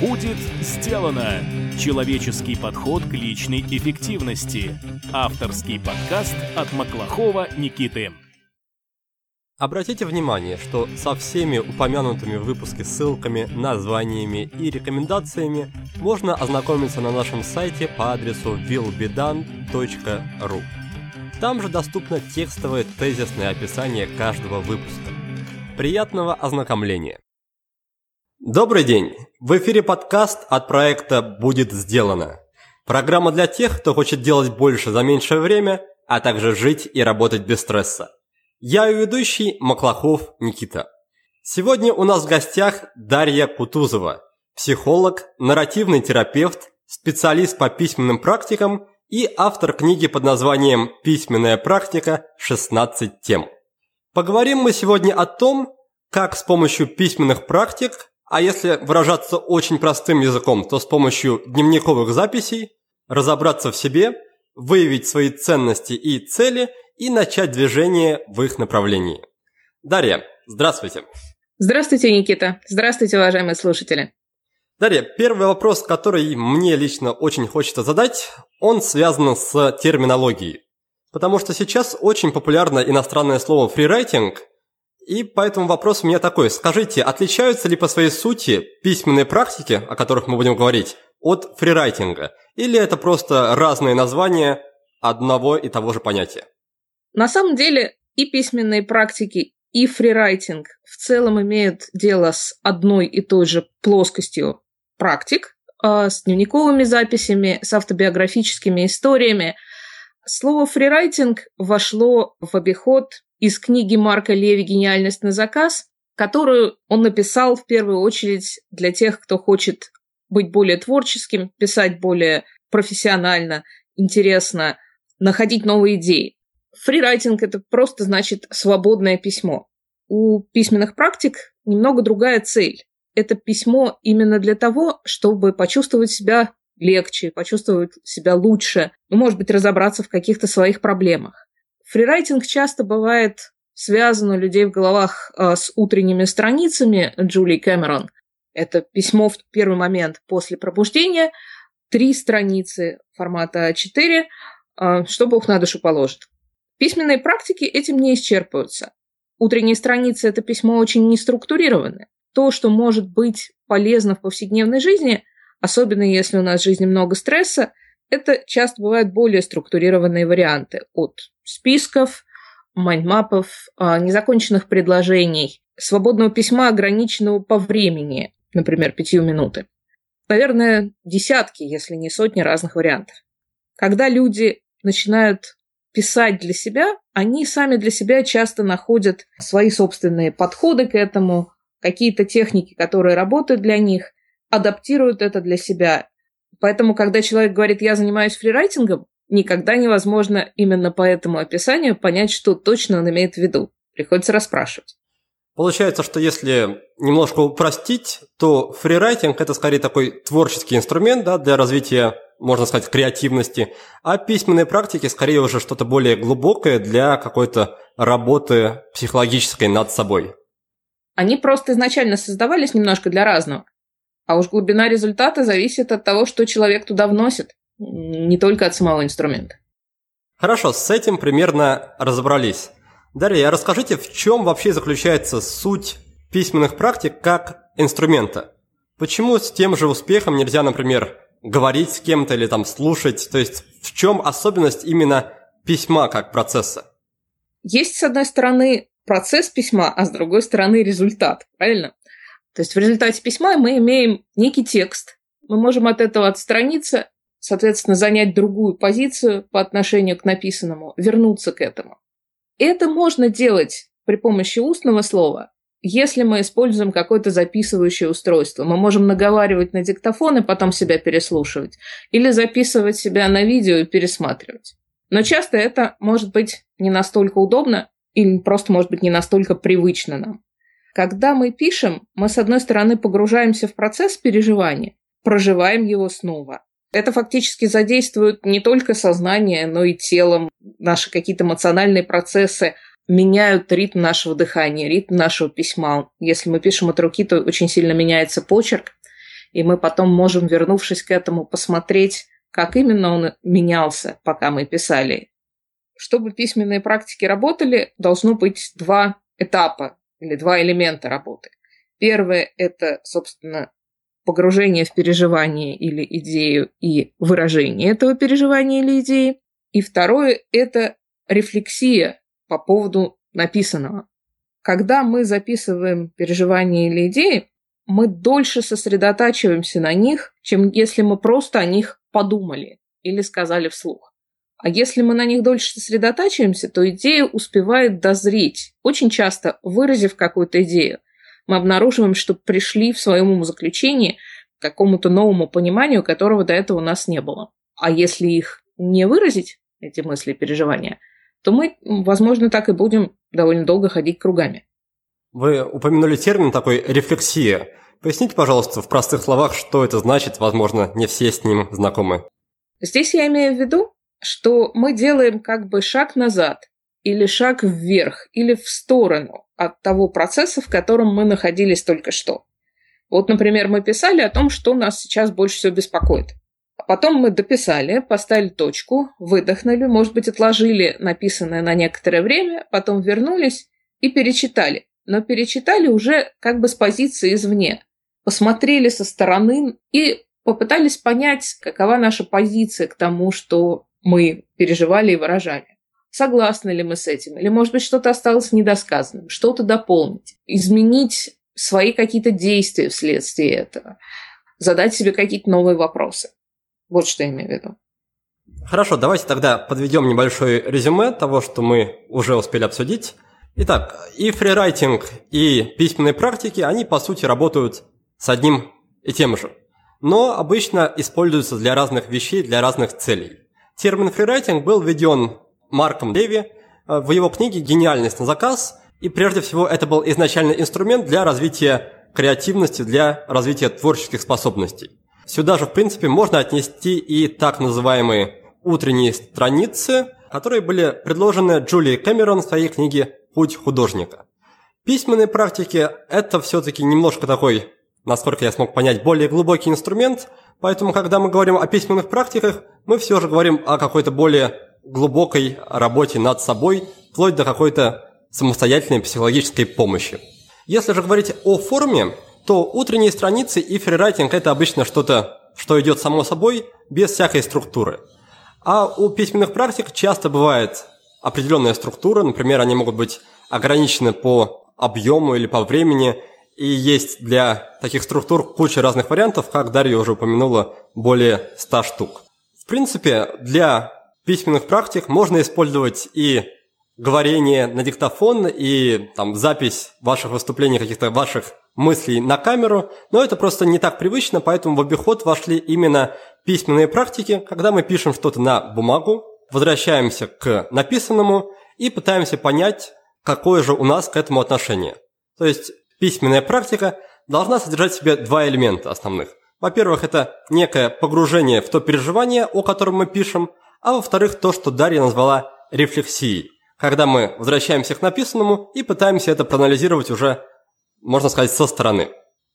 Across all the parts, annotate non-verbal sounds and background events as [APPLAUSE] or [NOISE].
Будет сделано! Человеческий подход к личной эффективности. Авторский подкаст от Маклахова Никиты. Обратите внимание, что со всеми упомянутыми в выпуске ссылками, названиями и рекомендациями можно ознакомиться на нашем сайте по адресу willbedone.ru. Там же доступно текстовое тезисное описание каждого выпуска. Приятного ознакомления! Добрый день! В эфире подкаст от проекта «Будет сделано». Программа для тех, кто хочет делать больше за меньшее время, а также жить и работать без стресса. Я ее ведущий Маклахов Никита. Сегодня у нас в гостях Дарья Кутузова, психолог, нарративный терапевт, специалист по письменным практикам и автор книги под названием «Письменная практика. 16 тем». Поговорим мы сегодня о том, как с помощью письменных практик а если выражаться очень простым языком, то с помощью дневниковых записей разобраться в себе, выявить свои ценности и цели и начать движение в их направлении. Дарья, здравствуйте. Здравствуйте, Никита. Здравствуйте, уважаемые слушатели. Дарья, первый вопрос, который мне лично очень хочется задать, он связан с терминологией. Потому что сейчас очень популярно иностранное слово «фрирайтинг», и поэтому вопрос у меня такой. Скажите, отличаются ли по своей сути письменные практики, о которых мы будем говорить, от фрирайтинга? Или это просто разные названия одного и того же понятия? На самом деле и письменные практики, и фрирайтинг в целом имеют дело с одной и той же плоскостью практик, а, с дневниковыми записями, с автобиографическими историями. Слово фрирайтинг вошло в обиход из книги Марка Леви «Гениальность на заказ», которую он написал в первую очередь для тех, кто хочет быть более творческим, писать более профессионально, интересно, находить новые идеи. Фрирайтинг – это просто значит свободное письмо. У письменных практик немного другая цель. Это письмо именно для того, чтобы почувствовать себя легче, почувствовать себя лучше, ну, может быть, разобраться в каких-то своих проблемах. Фрирайтинг часто бывает связан у людей в головах э, с утренними страницами Джулии Кэмерон. Это письмо в первый момент после пробуждения, три страницы формата А4, э, что Бог на душу положит. Письменные практики этим не исчерпываются. Утренние страницы – это письмо очень неструктурированное. То, что может быть полезно в повседневной жизни, особенно если у нас в жизни много стресса – это часто бывают более структурированные варианты от списков, майндмапов, а, незаконченных предложений, свободного письма, ограниченного по времени, например, пятью минуты. Наверное, десятки, если не сотни разных вариантов. Когда люди начинают писать для себя, они сами для себя часто находят свои собственные подходы к этому, какие-то техники, которые работают для них, адаптируют это для себя Поэтому, когда человек говорит «я занимаюсь фрирайтингом», никогда невозможно именно по этому описанию понять, что точно он имеет в виду. Приходится расспрашивать. Получается, что если немножко упростить, то фрирайтинг – это скорее такой творческий инструмент да, для развития, можно сказать, креативности, а письменные практики скорее уже что-то более глубокое для какой-то работы психологической над собой. Они просто изначально создавались немножко для разного. А уж глубина результата зависит от того, что человек туда вносит, не только от самого инструмента. Хорошо, с этим примерно разобрались. Дарья, расскажите, в чем вообще заключается суть письменных практик как инструмента? Почему с тем же успехом нельзя, например, говорить с кем-то или там слушать? То есть в чем особенность именно письма как процесса? Есть, с одной стороны, процесс письма, а с другой стороны результат, правильно? То есть в результате письма мы имеем некий текст. Мы можем от этого отстраниться, соответственно, занять другую позицию по отношению к написанному, вернуться к этому. Это можно делать при помощи устного слова, если мы используем какое-то записывающее устройство. Мы можем наговаривать на диктофон и потом себя переслушивать, или записывать себя на видео и пересматривать. Но часто это может быть не настолько удобно или просто может быть не настолько привычно нам. Когда мы пишем, мы, с одной стороны, погружаемся в процесс переживания, проживаем его снова. Это фактически задействует не только сознание, но и телом. Наши какие-то эмоциональные процессы меняют ритм нашего дыхания, ритм нашего письма. Если мы пишем от руки, то очень сильно меняется почерк. и мы потом можем, вернувшись к этому, посмотреть, как именно он менялся, пока мы писали. Чтобы письменные практики работали, должно быть два этапа или два элемента работы. Первое – это, собственно, погружение в переживание или идею и выражение этого переживания или идеи. И второе – это рефлексия по поводу написанного. Когда мы записываем переживания или идеи, мы дольше сосредотачиваемся на них, чем если мы просто о них подумали или сказали вслух. А если мы на них дольше сосредотачиваемся, то идея успевает дозреть, очень часто выразив какую-то идею. Мы обнаруживаем, что пришли в своем умозаключении к какому-то новому пониманию, которого до этого у нас не было. А если их не выразить, эти мысли и переживания, то мы, возможно, так и будем довольно долго ходить кругами. Вы упомянули термин такой «рефлексия». Поясните, пожалуйста, в простых словах, что это значит, возможно, не все с ним знакомы. Здесь я имею в виду, что мы делаем как бы шаг назад или шаг вверх или в сторону от того процесса, в котором мы находились только что. Вот, например, мы писали о том, что нас сейчас больше всего беспокоит. А потом мы дописали, поставили точку, выдохнули, может быть, отложили написанное на некоторое время, потом вернулись и перечитали. Но перечитали уже как бы с позиции извне. Посмотрели со стороны и попытались понять, какова наша позиция к тому, что мы переживали и выражали. Согласны ли мы с этим? Или, может быть, что-то осталось недосказанным, что-то дополнить, изменить свои какие-то действия вследствие этого, задать себе какие-то новые вопросы. Вот что я имею в виду. Хорошо, давайте тогда подведем небольшое резюме того, что мы уже успели обсудить. Итак, и фрирайтинг, и письменные практики, они по сути работают с одним и тем же, но обычно используются для разных вещей, для разных целей. Термин фрирайтинг был введен Марком Леви э, в его книге «Гениальность на заказ», и прежде всего это был изначально инструмент для развития креативности, для развития творческих способностей. Сюда же, в принципе, можно отнести и так называемые утренние страницы, которые были предложены Джулией Кэмерон в своей книге «Путь художника». Письменные практики – это все-таки немножко такой, насколько я смог понять, более глубокий инструмент, поэтому, когда мы говорим о письменных практиках, мы все же говорим о какой-то более глубокой работе над собой, вплоть до какой-то самостоятельной психологической помощи. Если же говорить о форме, то утренние страницы и фрирайтинг – это обычно что-то, что идет само собой, без всякой структуры. А у письменных практик часто бывает определенная структура, например, они могут быть ограничены по объему или по времени, и есть для таких структур куча разных вариантов, как Дарья уже упомянула, более 100 штук. В принципе, для письменных практик можно использовать и говорение на диктофон, и там запись ваших выступлений, каких-то ваших мыслей на камеру, но это просто не так привычно, поэтому в обиход вошли именно письменные практики, когда мы пишем что-то на бумагу, возвращаемся к написанному и пытаемся понять, какое же у нас к этому отношение. То есть письменная практика должна содержать в себе два элемента основных. Во-первых, это некое погружение в то переживание, о котором мы пишем, а во-вторых, то, что Дарья назвала рефлексией, когда мы возвращаемся к написанному и пытаемся это проанализировать уже можно сказать, со стороны.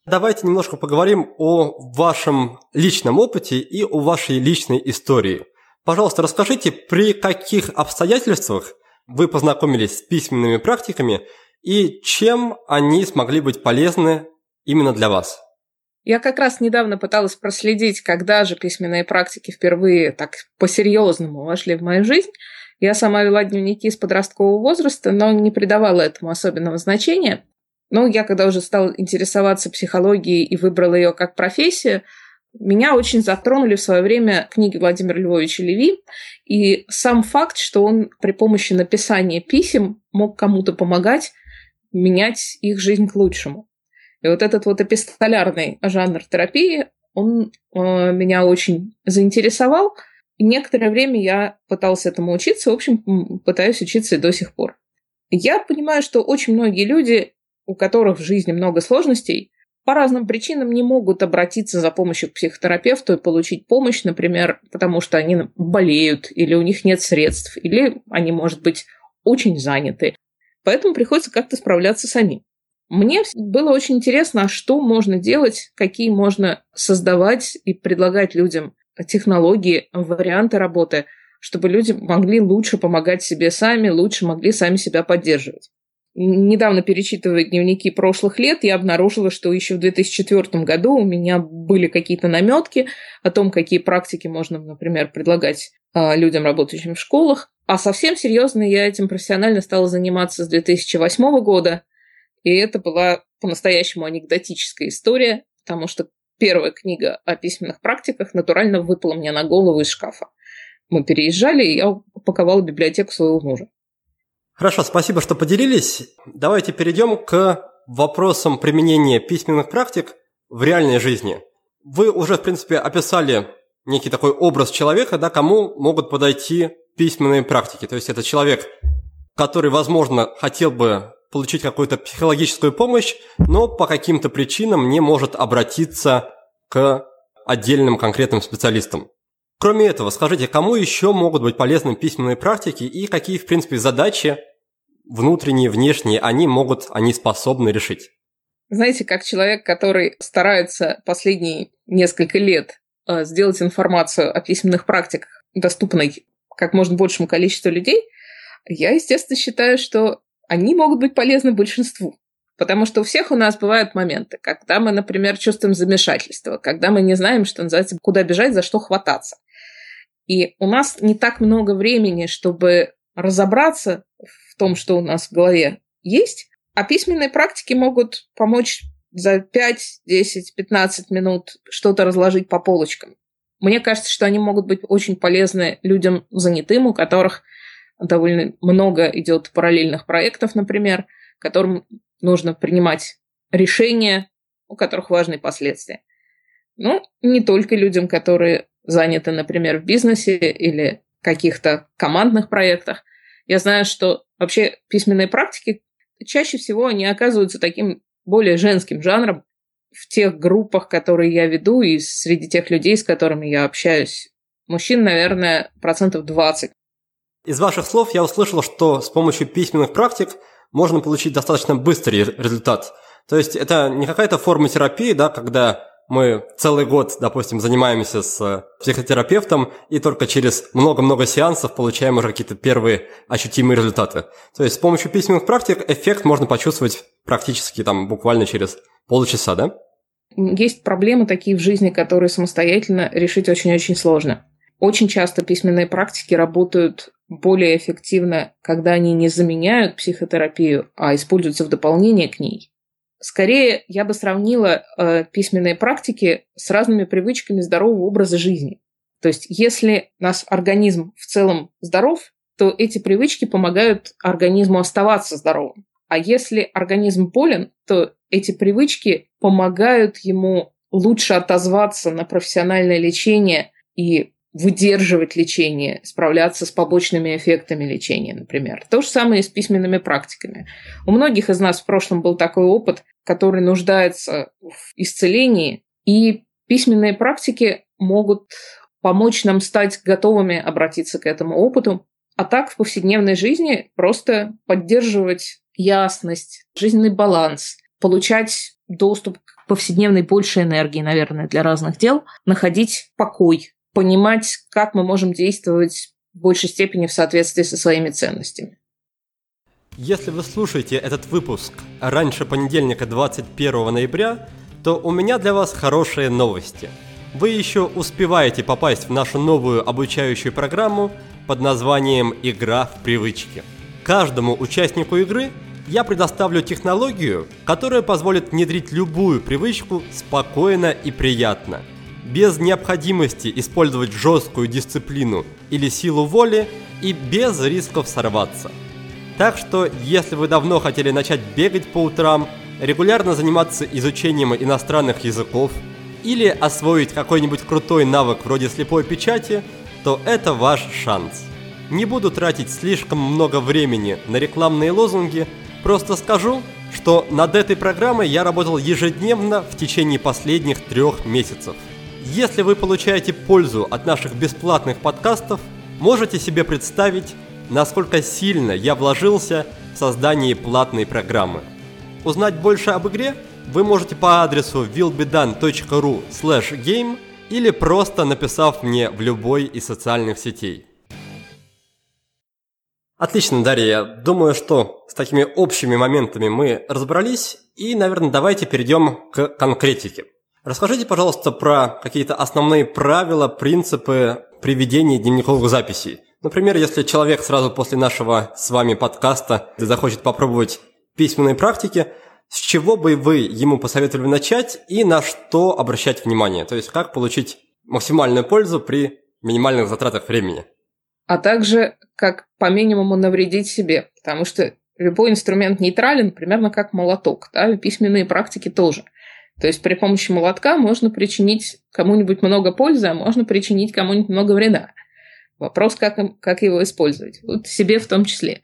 Давайте немножко поговорим о вашем личном опыте и о вашей личной истории. Пожалуйста, расскажите, при каких обстоятельствах вы познакомились с письменными практиками и чем они смогли быть полезны именно для вас? Я как раз недавно пыталась проследить, когда же письменные практики впервые так по-серьезному вошли в мою жизнь. Я сама вела дневники с подросткового возраста, но не придавала этому особенного значения. Но я, когда уже стала интересоваться психологией и выбрала ее как профессию, меня очень затронули в свое время книги Владимира Львовича Леви, и сам факт, что он при помощи написания писем мог кому-то помогать менять их жизнь к лучшему. И вот этот вот эпистолярный жанр терапии, он э, меня очень заинтересовал. И некоторое время я пыталась этому учиться, в общем, пытаюсь учиться и до сих пор. Я понимаю, что очень многие люди у которых в жизни много сложностей, по разным причинам не могут обратиться за помощью к психотерапевту и получить помощь, например, потому что они болеют, или у них нет средств, или они, может быть, очень заняты. Поэтому приходится как-то справляться самим. Мне было очень интересно, а что можно делать, какие можно создавать и предлагать людям технологии, варианты работы, чтобы люди могли лучше помогать себе сами, лучше могли сами себя поддерживать. Недавно перечитывая дневники прошлых лет, я обнаружила, что еще в 2004 году у меня были какие-то наметки о том, какие практики можно, например, предлагать а, людям, работающим в школах. А совсем серьезно я этим профессионально стала заниматься с 2008 года, и это была по-настоящему анекдотическая история, потому что первая книга о письменных практиках натурально выпала мне на голову из шкафа. Мы переезжали, и я упаковала библиотеку своего мужа. Хорошо, спасибо, что поделились. Давайте перейдем к вопросам применения письменных практик в реальной жизни. Вы уже, в принципе, описали некий такой образ человека, да, кому могут подойти письменные практики. То есть это человек, который, возможно, хотел бы получить какую-то психологическую помощь, но по каким-то причинам не может обратиться к отдельным конкретным специалистам. Кроме этого, скажите, кому еще могут быть полезны письменные практики и какие, в принципе, задачи внутренние, внешние они могут, они способны решить? Знаете, как человек, который старается последние несколько лет э, сделать информацию о письменных практиках доступной как можно большему количеству людей, я, естественно, считаю, что они могут быть полезны большинству. Потому что у всех у нас бывают моменты, когда мы, например, чувствуем замешательство, когда мы не знаем, что называется, куда бежать, за что хвататься. И у нас не так много времени, чтобы разобраться в том, что у нас в голове есть, а письменные практики могут помочь за 5, 10, 15 минут что-то разложить по полочкам. Мне кажется, что они могут быть очень полезны людям занятым, у которых довольно много идет параллельных проектов, например, которым нужно принимать решения, у которых важны последствия. Ну, не только людям, которые заняты, например, в бизнесе или каких-то командных проектах. Я знаю, что вообще письменные практики чаще всего они оказываются таким более женским жанром в тех группах, которые я веду, и среди тех людей, с которыми я общаюсь. Мужчин, наверное, процентов 20. Из ваших слов я услышал, что с помощью письменных практик можно получить достаточно быстрый результат. То есть это не какая-то форма терапии, да, когда мы целый год, допустим, занимаемся с психотерапевтом и только через много-много сеансов получаем уже какие-то первые ощутимые результаты. То есть с помощью письменных практик эффект можно почувствовать практически там буквально через полчаса, да? Есть проблемы такие в жизни, которые самостоятельно решить очень-очень сложно. Очень часто письменные практики работают более эффективно, когда они не заменяют психотерапию, а используются в дополнение к ней. Скорее, я бы сравнила э, письменные практики с разными привычками здорового образа жизни. То есть, если наш организм в целом здоров, то эти привычки помогают организму оставаться здоровым. А если организм болен, то эти привычки помогают ему лучше отозваться на профессиональное лечение и выдерживать лечение, справляться с побочными эффектами лечения, например. То же самое и с письменными практиками. У многих из нас в прошлом был такой опыт, который нуждается в исцелении, и письменные практики могут помочь нам стать готовыми обратиться к этому опыту, а так в повседневной жизни просто поддерживать ясность, жизненный баланс, получать доступ к повседневной больше энергии, наверное, для разных дел, находить покой, понимать, как мы можем действовать в большей степени в соответствии со своими ценностями. Если вы слушаете этот выпуск раньше понедельника 21 ноября, то у меня для вас хорошие новости. Вы еще успеваете попасть в нашу новую обучающую программу под названием «Игра в привычки». Каждому участнику игры я предоставлю технологию, которая позволит внедрить любую привычку спокойно и приятно – без необходимости использовать жесткую дисциплину или силу воли и без рисков сорваться. Так что, если вы давно хотели начать бегать по утрам, регулярно заниматься изучением иностранных языков или освоить какой-нибудь крутой навык вроде слепой печати, то это ваш шанс. Не буду тратить слишком много времени на рекламные лозунги, просто скажу, что над этой программой я работал ежедневно в течение последних трех месяцев – если вы получаете пользу от наших бесплатных подкастов, можете себе представить, насколько сильно я вложился в создание платной программы. Узнать больше об игре вы можете по адресу willbedone.ru game или просто написав мне в любой из социальных сетей. Отлично, Дарья. Я думаю, что с такими общими моментами мы разобрались. И, наверное, давайте перейдем к конкретике. Расскажите, пожалуйста, про какие-то основные правила, принципы при ведении дневниковых записей. Например, если человек сразу после нашего с вами подкаста захочет попробовать письменные практики, с чего бы вы ему посоветовали начать и на что обращать внимание? То есть, как получить максимальную пользу при минимальных затратах времени? А также как по минимуму навредить себе, потому что любой инструмент нейтрален, примерно как молоток, да, и письменные практики тоже. То есть при помощи молотка можно причинить кому-нибудь много пользы, а можно причинить кому-нибудь много вреда. Вопрос, как, как его использовать, вот себе в том числе.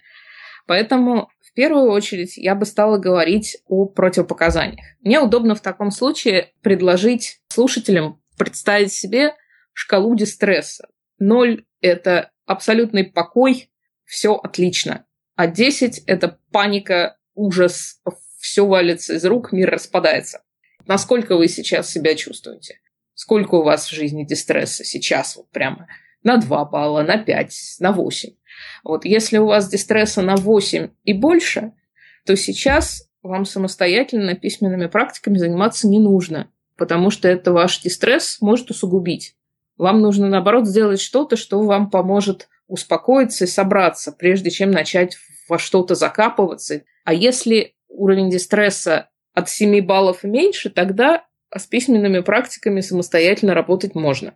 Поэтому в первую очередь я бы стала говорить о противопоказаниях. Мне удобно в таком случае предложить слушателям представить себе шкалу дистресса. Ноль – это абсолютный покой, все отлично. А 10 – это паника, ужас, все валится из рук, мир распадается. Насколько вы сейчас себя чувствуете? Сколько у вас в жизни дистресса сейчас вот прямо? На 2 балла, на 5, на 8. Вот если у вас дистресса на 8 и больше, то сейчас вам самостоятельно письменными практиками заниматься не нужно, потому что это ваш дистресс может усугубить. Вам нужно, наоборот, сделать что-то, что вам поможет успокоиться и собраться, прежде чем начать во что-то закапываться. А если уровень дистресса от 7 баллов меньше, тогда с письменными практиками самостоятельно работать можно.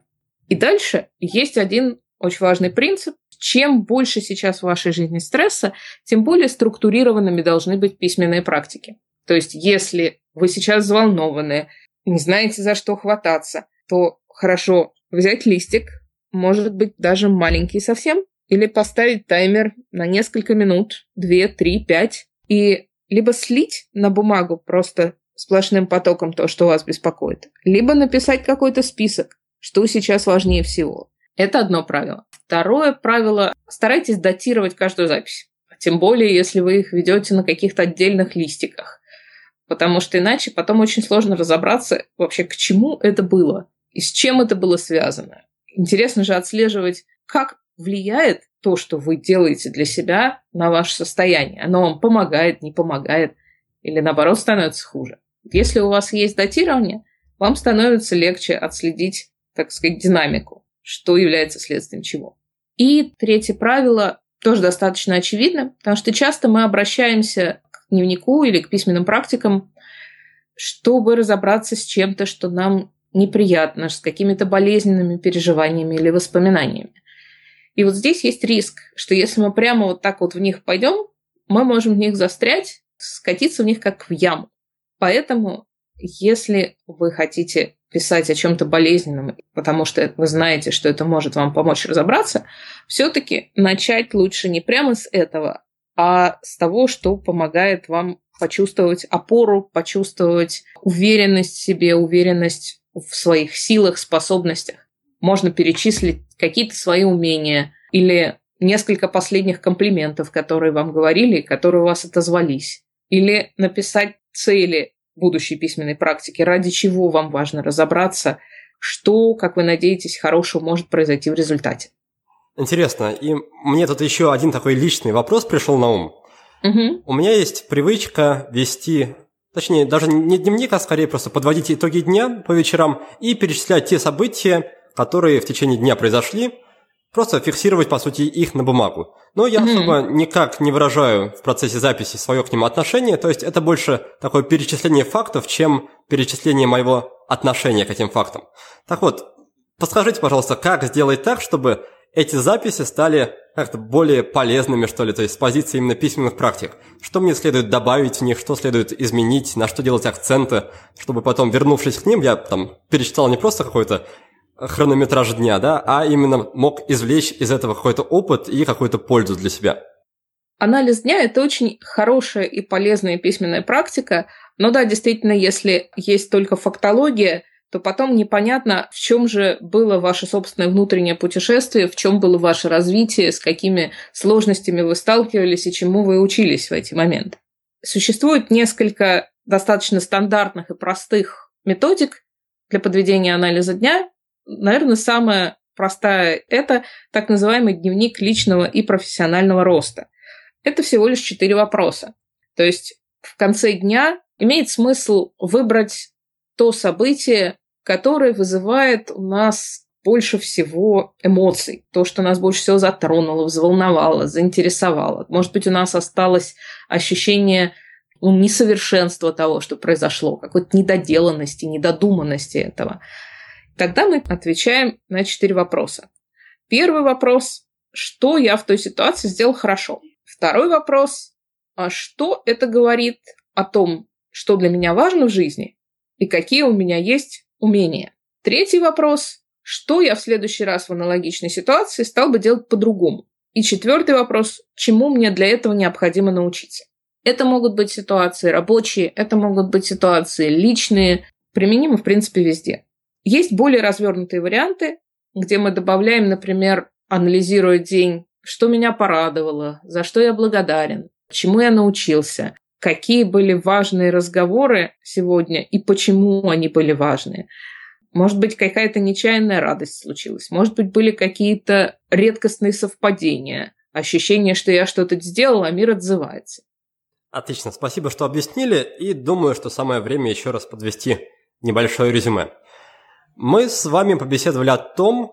И дальше есть один очень важный принцип. Чем больше сейчас в вашей жизни стресса, тем более структурированными должны быть письменные практики. То есть, если вы сейчас взволнованы, не знаете, за что хвататься, то хорошо взять листик, может быть, даже маленький совсем, или поставить таймер на несколько минут, 2, 3, 5, и либо слить на бумагу просто сплошным потоком то, что вас беспокоит, либо написать какой-то список, что сейчас важнее всего. Это одно правило. Второе правило – старайтесь датировать каждую запись. Тем более, если вы их ведете на каких-то отдельных листиках. Потому что иначе потом очень сложно разобраться вообще, к чему это было и с чем это было связано. Интересно же отслеживать, как влияет то, что вы делаете для себя на ваше состояние. Оно вам помогает, не помогает или наоборот становится хуже. Если у вас есть датирование, вам становится легче отследить, так сказать, динамику, что является следствием чего. И третье правило тоже достаточно очевидно, потому что часто мы обращаемся к дневнику или к письменным практикам, чтобы разобраться с чем-то, что нам неприятно, с какими-то болезненными переживаниями или воспоминаниями. И вот здесь есть риск, что если мы прямо вот так вот в них пойдем, мы можем в них застрять, скатиться в них как в яму. Поэтому, если вы хотите писать о чем-то болезненном, потому что вы знаете, что это может вам помочь разобраться, все-таки начать лучше не прямо с этого, а с того, что помогает вам почувствовать опору, почувствовать уверенность в себе, уверенность в своих силах, способностях. Можно перечислить какие-то свои умения или несколько последних комплиментов, которые вам говорили и которые у вас отозвались. Или написать цели будущей письменной практики, ради чего вам важно разобраться, что, как вы надеетесь, хорошего может произойти в результате. Интересно. И мне тут еще один такой личный вопрос пришел на ум. Угу. У меня есть привычка вести точнее, даже не дневник, а скорее просто подводить итоги дня по вечерам и перечислять те события, которые в течение дня произошли, просто фиксировать, по сути, их на бумагу. Но я mm-hmm. особо никак не выражаю в процессе записи свое к ним отношение, то есть это больше такое перечисление фактов, чем перечисление моего отношения к этим фактам. Так вот, подскажите, пожалуйста, как сделать так, чтобы эти записи стали как-то более полезными, что ли, то есть с позиции именно письменных практик. Что мне следует добавить в них, что следует изменить, на что делать акценты, чтобы потом, вернувшись к ним, я там перечитал не просто какой-то хронометраж дня, да, а именно мог извлечь из этого какой-то опыт и какую-то пользу для себя. Анализ дня – это очень хорошая и полезная письменная практика, но да, действительно, если есть только фактология – то потом непонятно, в чем же было ваше собственное внутреннее путешествие, в чем было ваше развитие, с какими сложностями вы сталкивались и чему вы учились в эти моменты. Существует несколько достаточно стандартных и простых методик для подведения анализа дня. Наверное, самая простая – это так называемый дневник личного и профессионального роста. Это всего лишь четыре вопроса. То есть в конце дня имеет смысл выбрать то событие, которое вызывает у нас больше всего эмоций, то, что нас больше всего затронуло, взволновало, заинтересовало. Может быть, у нас осталось ощущение ну, несовершенства того, что произошло, какой-то недоделанности, недодуманности этого. Тогда мы отвечаем на четыре вопроса. Первый вопрос – что я в той ситуации сделал хорошо? Второй вопрос – а что это говорит о том, что для меня важно в жизни и какие у меня есть умения? Третий вопрос что я в следующий раз в аналогичной ситуации стал бы делать по-другому? И четвертый вопрос, чему мне для этого необходимо научиться? Это могут быть ситуации рабочие, это могут быть ситуации личные, применимы, в принципе, везде. Есть более развернутые варианты, где мы добавляем, например, анализируя день, что меня порадовало, за что я благодарен, чему я научился, какие были важные разговоры сегодня и почему они были важные. Может быть, какая-то нечаянная радость случилась. Может быть, были какие-то редкостные совпадения. Ощущение, что я что-то сделал, а мир отзывается. Отлично, спасибо, что объяснили. И думаю, что самое время еще раз подвести небольшое резюме. Мы с вами побеседовали о том,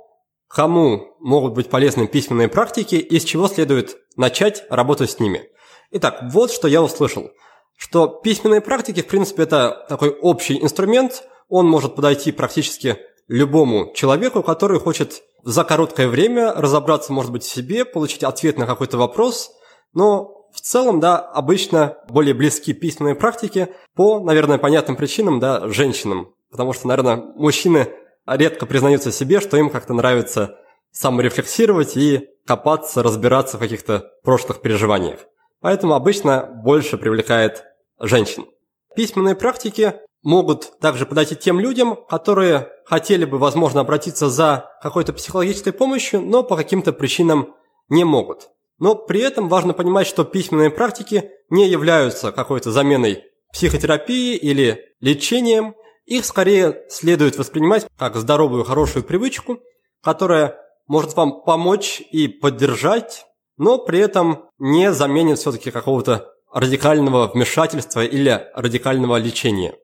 кому могут быть полезны письменные практики и с чего следует начать работать с ними. Итак, вот что я услышал. Что письменные практики, в принципе, это такой общий инструмент – он может подойти практически любому человеку, который хочет за короткое время разобраться, может быть, в себе, получить ответ на какой-то вопрос, но в целом, да, обычно более близки письменные практики по, наверное, понятным причинам, да, женщинам. Потому что, наверное, мужчины редко признаются себе, что им как-то нравится саморефлексировать и копаться, разбираться в каких-то прошлых переживаниях. Поэтому обычно больше привлекает женщин. Письменные практики могут также подойти тем людям, которые хотели бы, возможно, обратиться за какой-то психологической помощью, но по каким-то причинам не могут. Но при этом важно понимать, что письменные практики не являются какой-то заменой психотерапии или лечением. Их скорее следует воспринимать как здоровую, хорошую привычку, которая может вам помочь и поддержать, но при этом не заменит все-таки какого-то радикального вмешательства или радикального лечения.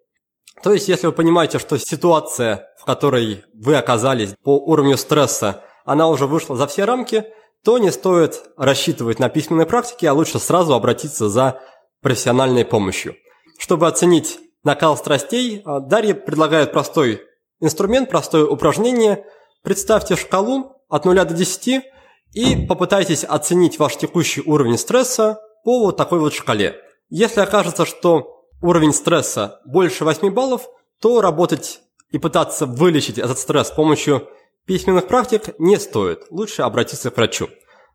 То есть, если вы понимаете, что ситуация, в которой вы оказались по уровню стресса, она уже вышла за все рамки, то не стоит рассчитывать на письменной практике, а лучше сразу обратиться за профессиональной помощью. Чтобы оценить накал страстей, а, Дарья предлагает простой инструмент, простое упражнение. Представьте шкалу от 0 до 10 и попытайтесь оценить ваш текущий уровень стресса по вот такой вот шкале. Если окажется, что уровень стресса больше 8 баллов, то работать и пытаться вылечить этот стресс с помощью письменных практик не стоит. Лучше обратиться к врачу.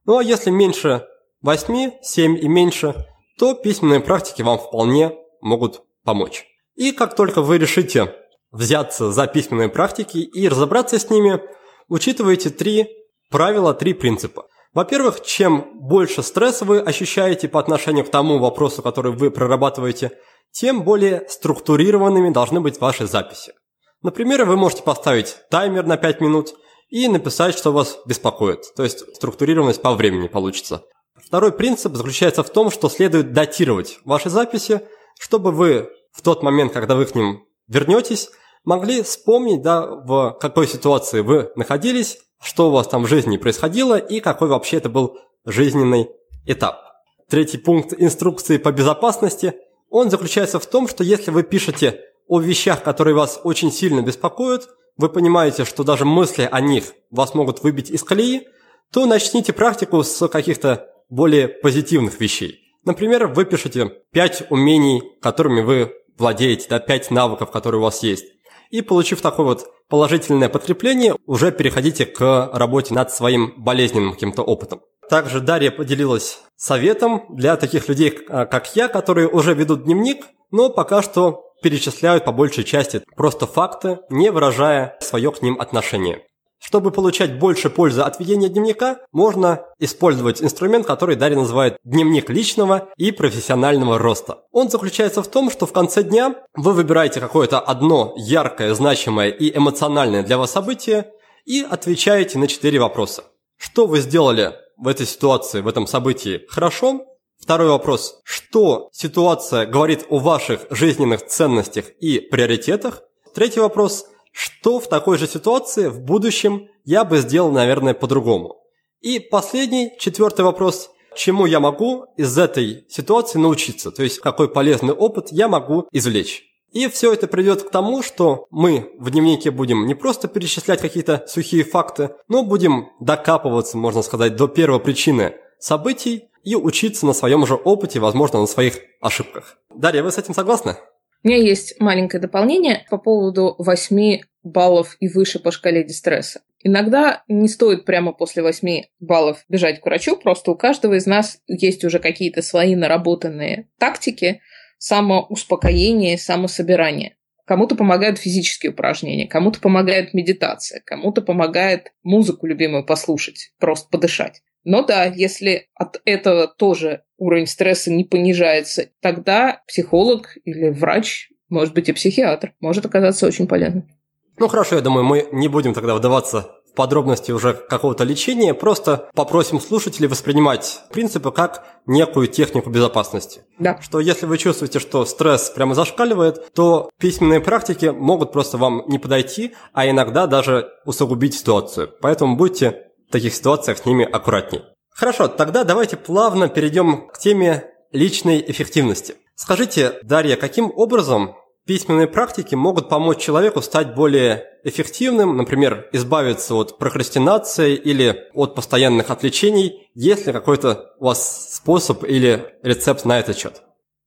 Ну а если меньше 8, 7 и меньше, то письменные практики вам вполне могут помочь. И как только вы решите взяться за письменные практики и разобраться с ними, учитывайте три правила, три принципа. Во-первых, чем больше стресса вы ощущаете по отношению к тому вопросу, который вы прорабатываете, тем более структурированными должны быть ваши записи. Например, вы можете поставить таймер на 5 минут и написать, что вас беспокоит. То есть структурированность по времени получится. Второй принцип заключается в том, что следует датировать ваши записи, чтобы вы в тот момент, когда вы к ним вернетесь, могли вспомнить, да, в какой ситуации вы находились, что у вас там в жизни происходило и какой вообще это был жизненный этап. Третий пункт инструкции по безопасности – он заключается в том, что если вы пишете о вещах, которые вас очень сильно беспокоят, вы понимаете, что даже мысли о них вас могут выбить из колеи, то начните практику с каких-то более позитивных вещей. Например, вы пишете 5 умений, которыми вы владеете, да, 5 навыков, которые у вас есть. И получив такое вот положительное подкрепление, уже переходите к работе над своим болезненным каким-то опытом. Также Дарья поделилась советом для таких людей, а, как я, которые уже ведут дневник, но пока что перечисляют по большей части просто факты, не выражая свое к ним отношение. Чтобы получать больше пользы от ведения дневника, можно использовать инструмент, который Дарья называет дневник личного и профессионального роста. Он заключается в том, что в конце дня вы выбираете какое-то одно яркое, значимое и эмоциональное для вас событие и отвечаете на четыре вопроса. Что вы сделали в этой ситуации, в этом событии хорошо? Второй вопрос. Что ситуация говорит о ваших жизненных ценностях и приоритетах? Третий вопрос – что в такой же ситуации в будущем я бы сделал, наверное, по-другому. И последний, четвертый вопрос. Чему я могу из этой ситуации научиться? То есть, какой полезный опыт я могу извлечь? И все это приведет к тому, что мы в дневнике будем не просто перечислять какие-то сухие факты, но будем докапываться, можно сказать, до первопричины событий и учиться на своем же опыте, возможно, на своих ошибках. Дарья, вы с этим согласны? У меня есть маленькое дополнение по поводу 8 баллов и выше по шкале дистресса. Иногда не стоит прямо после 8 баллов бежать к врачу, просто у каждого из нас есть уже какие-то свои наработанные тактики самоуспокоения, самособирания. Кому-то помогают физические упражнения, кому-то помогает медитация, кому-то помогает музыку любимую послушать, просто подышать. Но да, если от этого тоже уровень стресса не понижается, тогда психолог или врач, может быть и психиатр, может оказаться очень полезным. Ну хорошо, я думаю, мы не будем тогда вдаваться в подробности уже какого-то лечения, просто попросим слушателей воспринимать принципы как некую технику безопасности. Да. Что если вы чувствуете, что стресс прямо зашкаливает, то письменные практики могут просто вам не подойти, а иногда даже усугубить ситуацию. Поэтому будьте таких ситуациях с ними аккуратней. Хорошо, тогда давайте плавно перейдем к теме личной эффективности. Скажите, Дарья, каким образом письменные практики могут помочь человеку стать более эффективным, например, избавиться от прокрастинации или от постоянных отвлечений, есть ли какой-то у вас способ или рецепт на этот счет?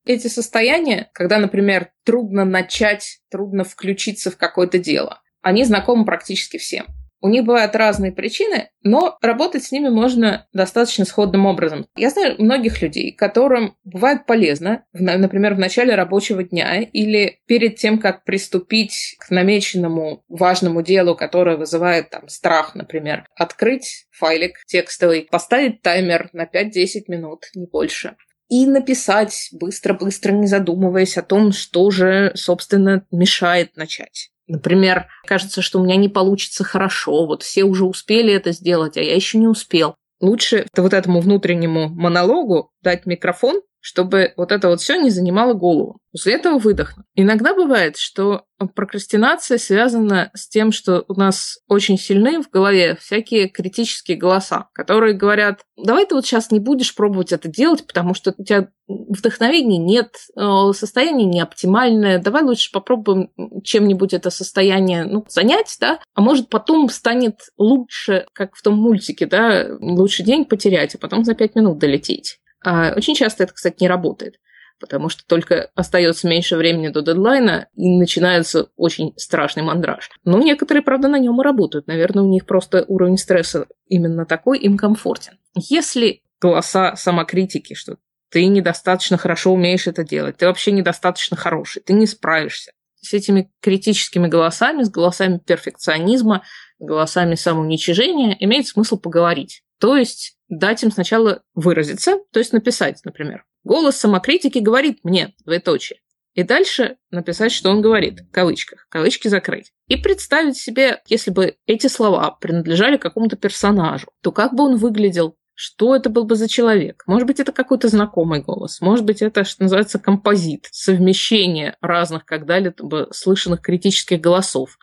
Эти состояния, когда, например, трудно начать, трудно включиться в какое-то дело, они знакомы практически всем. У них бывают разные причины, но работать с ними можно достаточно сходным образом. Я знаю многих людей, которым бывает полезно, например, в начале рабочего дня или перед тем, как приступить к намеченному важному делу, которое вызывает там страх, например, открыть файлик текстовый, поставить таймер на 5-10 минут, не больше и написать быстро-быстро, не задумываясь о том, что же, собственно, мешает начать. Например, кажется, что у меня не получится хорошо, вот все уже успели это сделать, а я еще не успел. Лучше вот этому внутреннему монологу дать микрофон чтобы вот это вот все не занимало голову. После этого выдохнуть. Иногда бывает, что прокрастинация связана с тем, что у нас очень сильны в голове всякие критические голоса, которые говорят, давай ты вот сейчас не будешь пробовать это делать, потому что у тебя вдохновения нет, э, состояние не оптимальное, давай лучше попробуем чем-нибудь это состояние ну, занять, да, а может потом станет лучше, как в том мультике, да, лучше день потерять, а потом за пять минут долететь. А очень часто это, кстати, не работает, потому что только остается меньше времени до дедлайна, и начинается очень страшный мандраж. Но некоторые, правда, на нем и работают. Наверное, у них просто уровень стресса именно такой, им комфортен. Если голоса самокритики, что ты недостаточно хорошо умеешь это делать, ты вообще недостаточно хороший, ты не справишься. С этими критическими голосами, с голосами перфекционизма, голосами самоуничижения имеет смысл поговорить. То есть дать им сначала выразиться, то есть написать, например. Голос самокритики говорит мне, двоеточие. И дальше написать, что он говорит, в кавычках, кавычки закрыть. И представить себе, если бы эти слова принадлежали какому-то персонажу, то как бы он выглядел, что это был бы за человек. Может быть, это какой-то знакомый голос, может быть, это, что называется, композит, совмещение разных когда-либо слышанных критических голосов.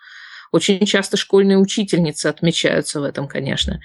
Очень часто школьные учительницы отмечаются в этом, конечно.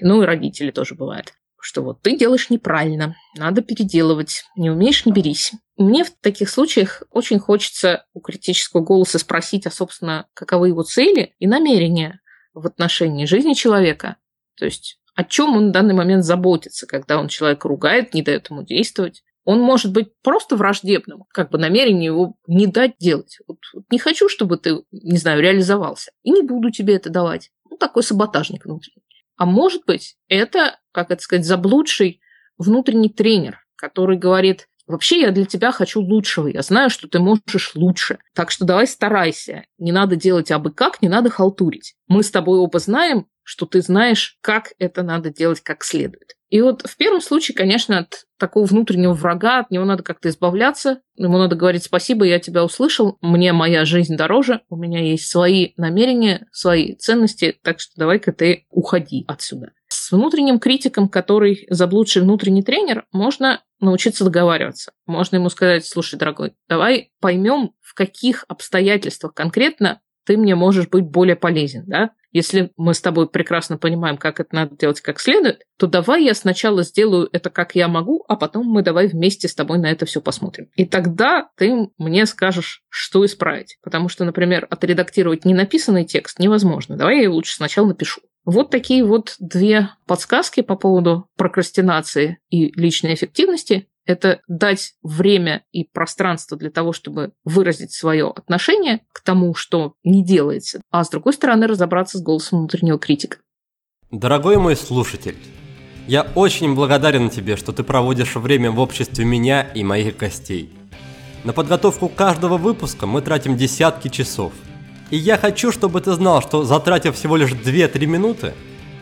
Ну и родители тоже бывают что вот ты делаешь неправильно, надо переделывать, не умеешь, не берись. Мне в таких случаях очень хочется у критического голоса спросить, а, собственно, каковы его цели и намерения в отношении жизни человека. То есть о чем он в данный момент заботится, когда он человека ругает, не дает ему действовать. Он может быть просто враждебным, как бы намерение его не дать делать. Вот, вот не хочу, чтобы ты, не знаю, реализовался, и не буду тебе это давать. Ну, такой саботажник внутренний. А может быть, это, как это сказать, заблудший внутренний тренер, который говорит, Вообще я для тебя хочу лучшего. Я знаю, что ты можешь лучше. Так что давай старайся. Не надо делать абы как, не надо халтурить. Мы с тобой оба знаем, что ты знаешь, как это надо делать как следует. И вот в первом случае, конечно, от такого внутреннего врага, от него надо как-то избавляться, ему надо говорить спасибо, я тебя услышал, мне моя жизнь дороже, у меня есть свои намерения, свои ценности, так что давай-ка ты уходи отсюда. С внутренним критиком, который заблудший внутренний тренер, можно научиться договариваться. Можно ему сказать, слушай, дорогой, давай поймем, в каких обстоятельствах конкретно ты мне можешь быть более полезен, да? Если мы с тобой прекрасно понимаем, как это надо делать как следует, то давай я сначала сделаю это как я могу, а потом мы давай вместе с тобой на это все посмотрим. И тогда ты мне скажешь, что исправить. Потому что, например, отредактировать ненаписанный текст невозможно. Давай я лучше сначала напишу. Вот такие вот две подсказки по поводу прокрастинации и личной эффективности это дать время и пространство для того, чтобы выразить свое отношение к тому, что не делается, а с другой стороны разобраться с голосом внутреннего критика. Дорогой мой слушатель, я очень благодарен тебе, что ты проводишь время в обществе меня и моих гостей. На подготовку каждого выпуска мы тратим десятки часов. И я хочу, чтобы ты знал, что затратив всего лишь 2-3 минуты,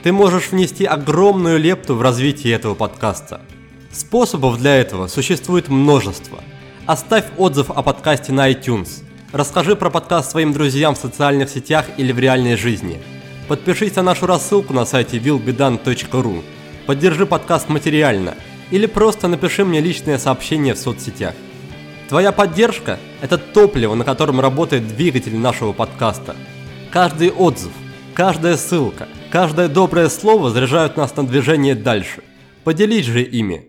ты можешь внести огромную лепту в развитие этого подкаста – Способов для этого существует множество. Оставь отзыв о подкасте на iTunes. Расскажи про подкаст своим друзьям в социальных сетях или в реальной жизни. Подпишись на нашу рассылку на сайте willbedan.ru. Поддержи подкаст материально. Или просто напиши мне личное сообщение в соцсетях. Твоя поддержка – это топливо, на котором работает двигатель нашего подкаста. Каждый отзыв, каждая ссылка, каждое доброе слово заряжают нас на движение дальше. Поделись же ими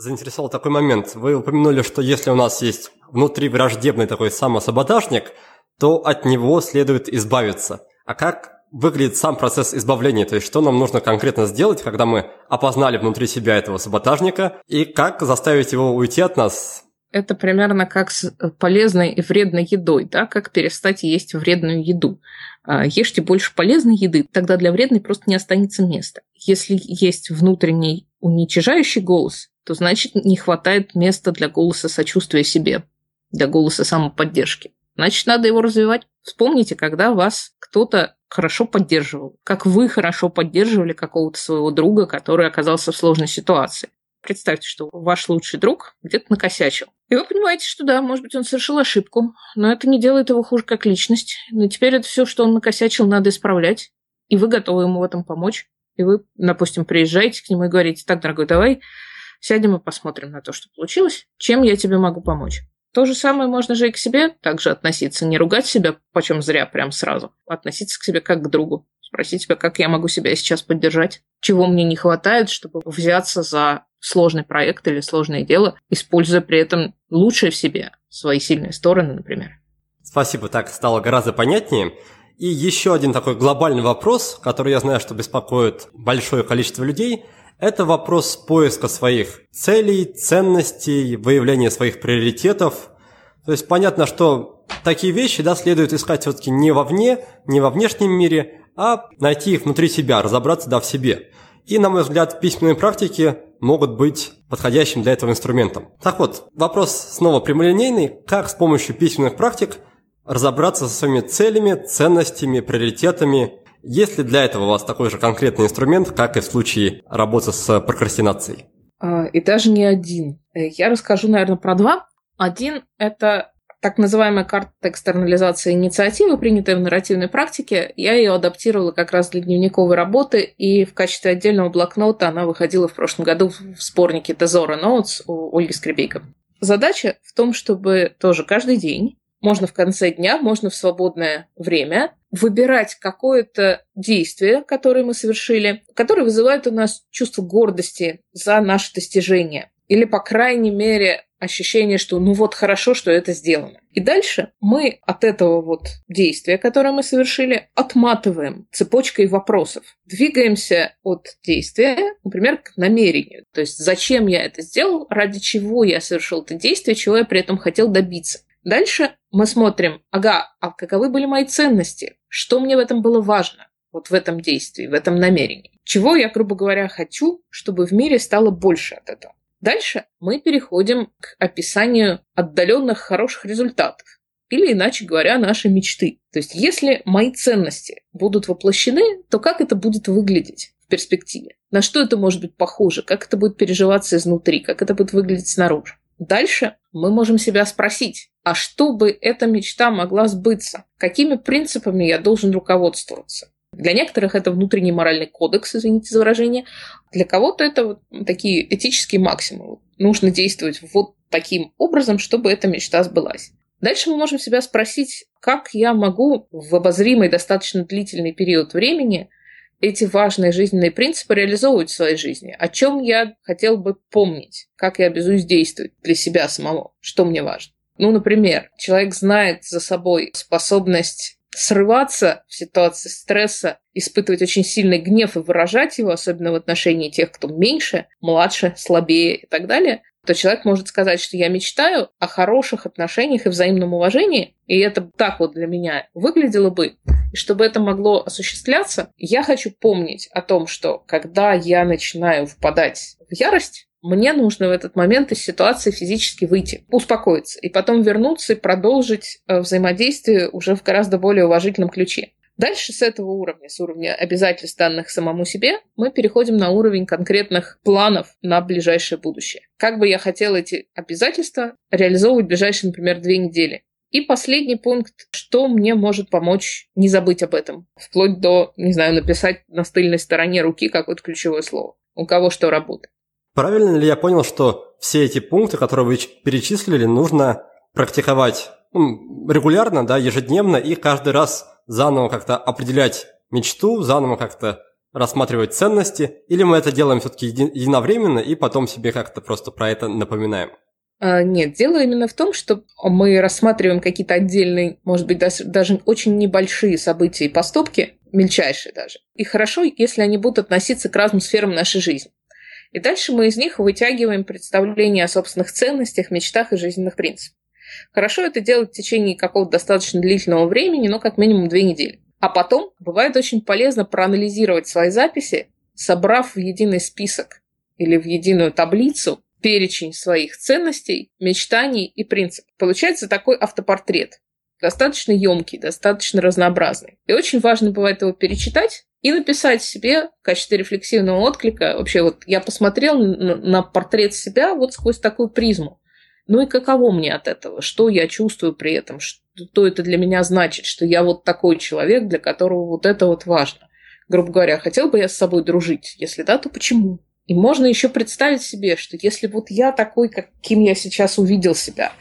заинтересовал такой момент. Вы упомянули, что если у нас есть внутри враждебный такой самосаботажник, то от него следует избавиться. А как выглядит сам процесс избавления? То есть что нам нужно конкретно сделать, когда мы опознали внутри себя этого саботажника, и как заставить его уйти от нас? Это примерно как с полезной и вредной едой, да, как перестать есть вредную еду. А, ешьте больше полезной еды, тогда для вредной просто не останется места. Если есть внутренний уничижающий голос, то значит не хватает места для голоса сочувствия себе, для голоса самоподдержки. Значит, надо его развивать. Вспомните, когда вас кто-то хорошо поддерживал, как вы хорошо поддерживали какого-то своего друга, который оказался в сложной ситуации. Представьте, что ваш лучший друг где-то накосячил. И вы понимаете, что да, может быть, он совершил ошибку, но это не делает его хуже как личность. Но теперь это все, что он накосячил, надо исправлять. И вы готовы ему в этом помочь. И вы, допустим, приезжаете к нему и говорите, так, дорогой, давай Сядем и посмотрим на то, что получилось. Чем я тебе могу помочь? То же самое можно же и к себе также относиться. Не ругать себя, почем зря, прям сразу. Относиться к себе как к другу. Спросить себя, как я могу себя сейчас поддержать. Чего мне не хватает, чтобы взяться за сложный проект или сложное дело, используя при этом лучшее в себе, свои сильные стороны, например. Спасибо, так стало гораздо понятнее. И еще один такой глобальный вопрос, который я знаю, что беспокоит большое количество людей – это вопрос поиска своих целей, ценностей, выявления своих приоритетов. То есть понятно, что такие вещи да, следует искать все-таки не вовне, не во внешнем мире, а найти их внутри себя, разобраться да, в себе. И, на мой взгляд, письменные практики могут быть подходящим для этого инструментом. Так вот, вопрос снова прямолинейный. Как с помощью письменных практик разобраться со своими целями, ценностями, приоритетами есть ли для этого у вас такой же конкретный инструмент, как и в случае работы с прокрастинацией? А, и даже не один. Э, я расскажу, наверное, про два. Один – это так называемая карта экстернализации инициативы, принятая в нарративной практике. Я ее адаптировала как раз для дневниковой работы, и в качестве отдельного блокнота она выходила в прошлом году в сборнике Тезора Notes у Ольги Скребейко. Задача в том, чтобы тоже каждый день можно в конце дня, можно в свободное время выбирать какое-то действие, которое мы совершили, которое вызывает у нас чувство гордости за наше достижение. Или, по крайней мере, ощущение, что ну вот хорошо, что это сделано. И дальше мы от этого вот действия, которое мы совершили, отматываем цепочкой вопросов. Двигаемся от действия, например, к намерению. То есть зачем я это сделал, ради чего я совершил это действие, чего я при этом хотел добиться. Дальше мы смотрим, ага, а каковы были мои ценности? Что мне в этом было важно? Вот в этом действии, в этом намерении. Чего я, грубо говоря, хочу, чтобы в мире стало больше от этого. Дальше мы переходим к описанию отдаленных хороших результатов. Или, иначе говоря, наши мечты. То есть, если мои ценности будут воплощены, то как это будет выглядеть в перспективе? На что это может быть похоже? Как это будет переживаться изнутри? Как это будет выглядеть снаружи? Дальше мы можем себя спросить, а чтобы эта мечта могла сбыться? Какими принципами я должен руководствоваться? Для некоторых это внутренний моральный кодекс, извините за выражение. Для кого-то это вот такие этические максимумы. Нужно действовать вот таким образом, чтобы эта мечта сбылась. Дальше мы можем себя спросить, как я могу в обозримый достаточно длительный период времени эти важные жизненные принципы реализовывать в своей жизни. О чем я хотел бы помнить, как я обязуюсь действовать для себя самого, что мне важно. Ну, например, человек знает за собой способность срываться в ситуации стресса, испытывать очень сильный гнев и выражать его, особенно в отношении тех, кто меньше, младше, слабее и так далее, то человек может сказать, что я мечтаю о хороших отношениях и взаимном уважении, и это так вот для меня выглядело бы. И чтобы это могло осуществляться, я хочу помнить о том, что когда я начинаю впадать в ярость, мне нужно в этот момент из ситуации физически выйти, успокоиться, и потом вернуться и продолжить э, взаимодействие уже в гораздо более уважительном ключе. Дальше с этого уровня, с уровня обязательств данных самому себе, мы переходим на уровень конкретных планов на ближайшее будущее. Как бы я хотела эти обязательства реализовывать в ближайшие, например, две недели. И последний пункт, что мне может помочь не забыть об этом, вплоть до, не знаю, написать на стыльной стороне руки какое-то ключевое слово. У кого что работает. Правильно ли я понял, что все эти пункты, которые вы перечислили, нужно практиковать ну, регулярно, да, ежедневно и каждый раз заново как-то определять мечту, заново как-то рассматривать ценности, или мы это делаем все-таки единовременно и потом себе как-то просто про это напоминаем? А, нет, дело именно в том, что мы рассматриваем какие-то отдельные, может быть, даже, даже очень небольшие события и поступки, мельчайшие даже. И хорошо, если они будут относиться к разным сферам нашей жизни. И дальше мы из них вытягиваем представление о собственных ценностях, мечтах и жизненных принципах. Хорошо это делать в течение какого-то достаточно длительного времени, но как минимум две недели. А потом бывает очень полезно проанализировать свои записи, собрав в единый список или в единую таблицу перечень своих ценностей, мечтаний и принципов. Получается такой автопортрет. Достаточно емкий, достаточно разнообразный. И очень важно бывает его перечитать, и написать себе в качестве рефлексивного отклика, вообще вот я посмотрел на, портрет себя вот сквозь такую призму. Ну и каково мне от этого? Что я чувствую при этом? Что это для меня значит? Что я вот такой человек, для которого вот это вот важно. Грубо говоря, хотел бы я с собой дружить? Если да, то почему? И можно еще представить себе, что если вот я такой, каким я сейчас увидел себя,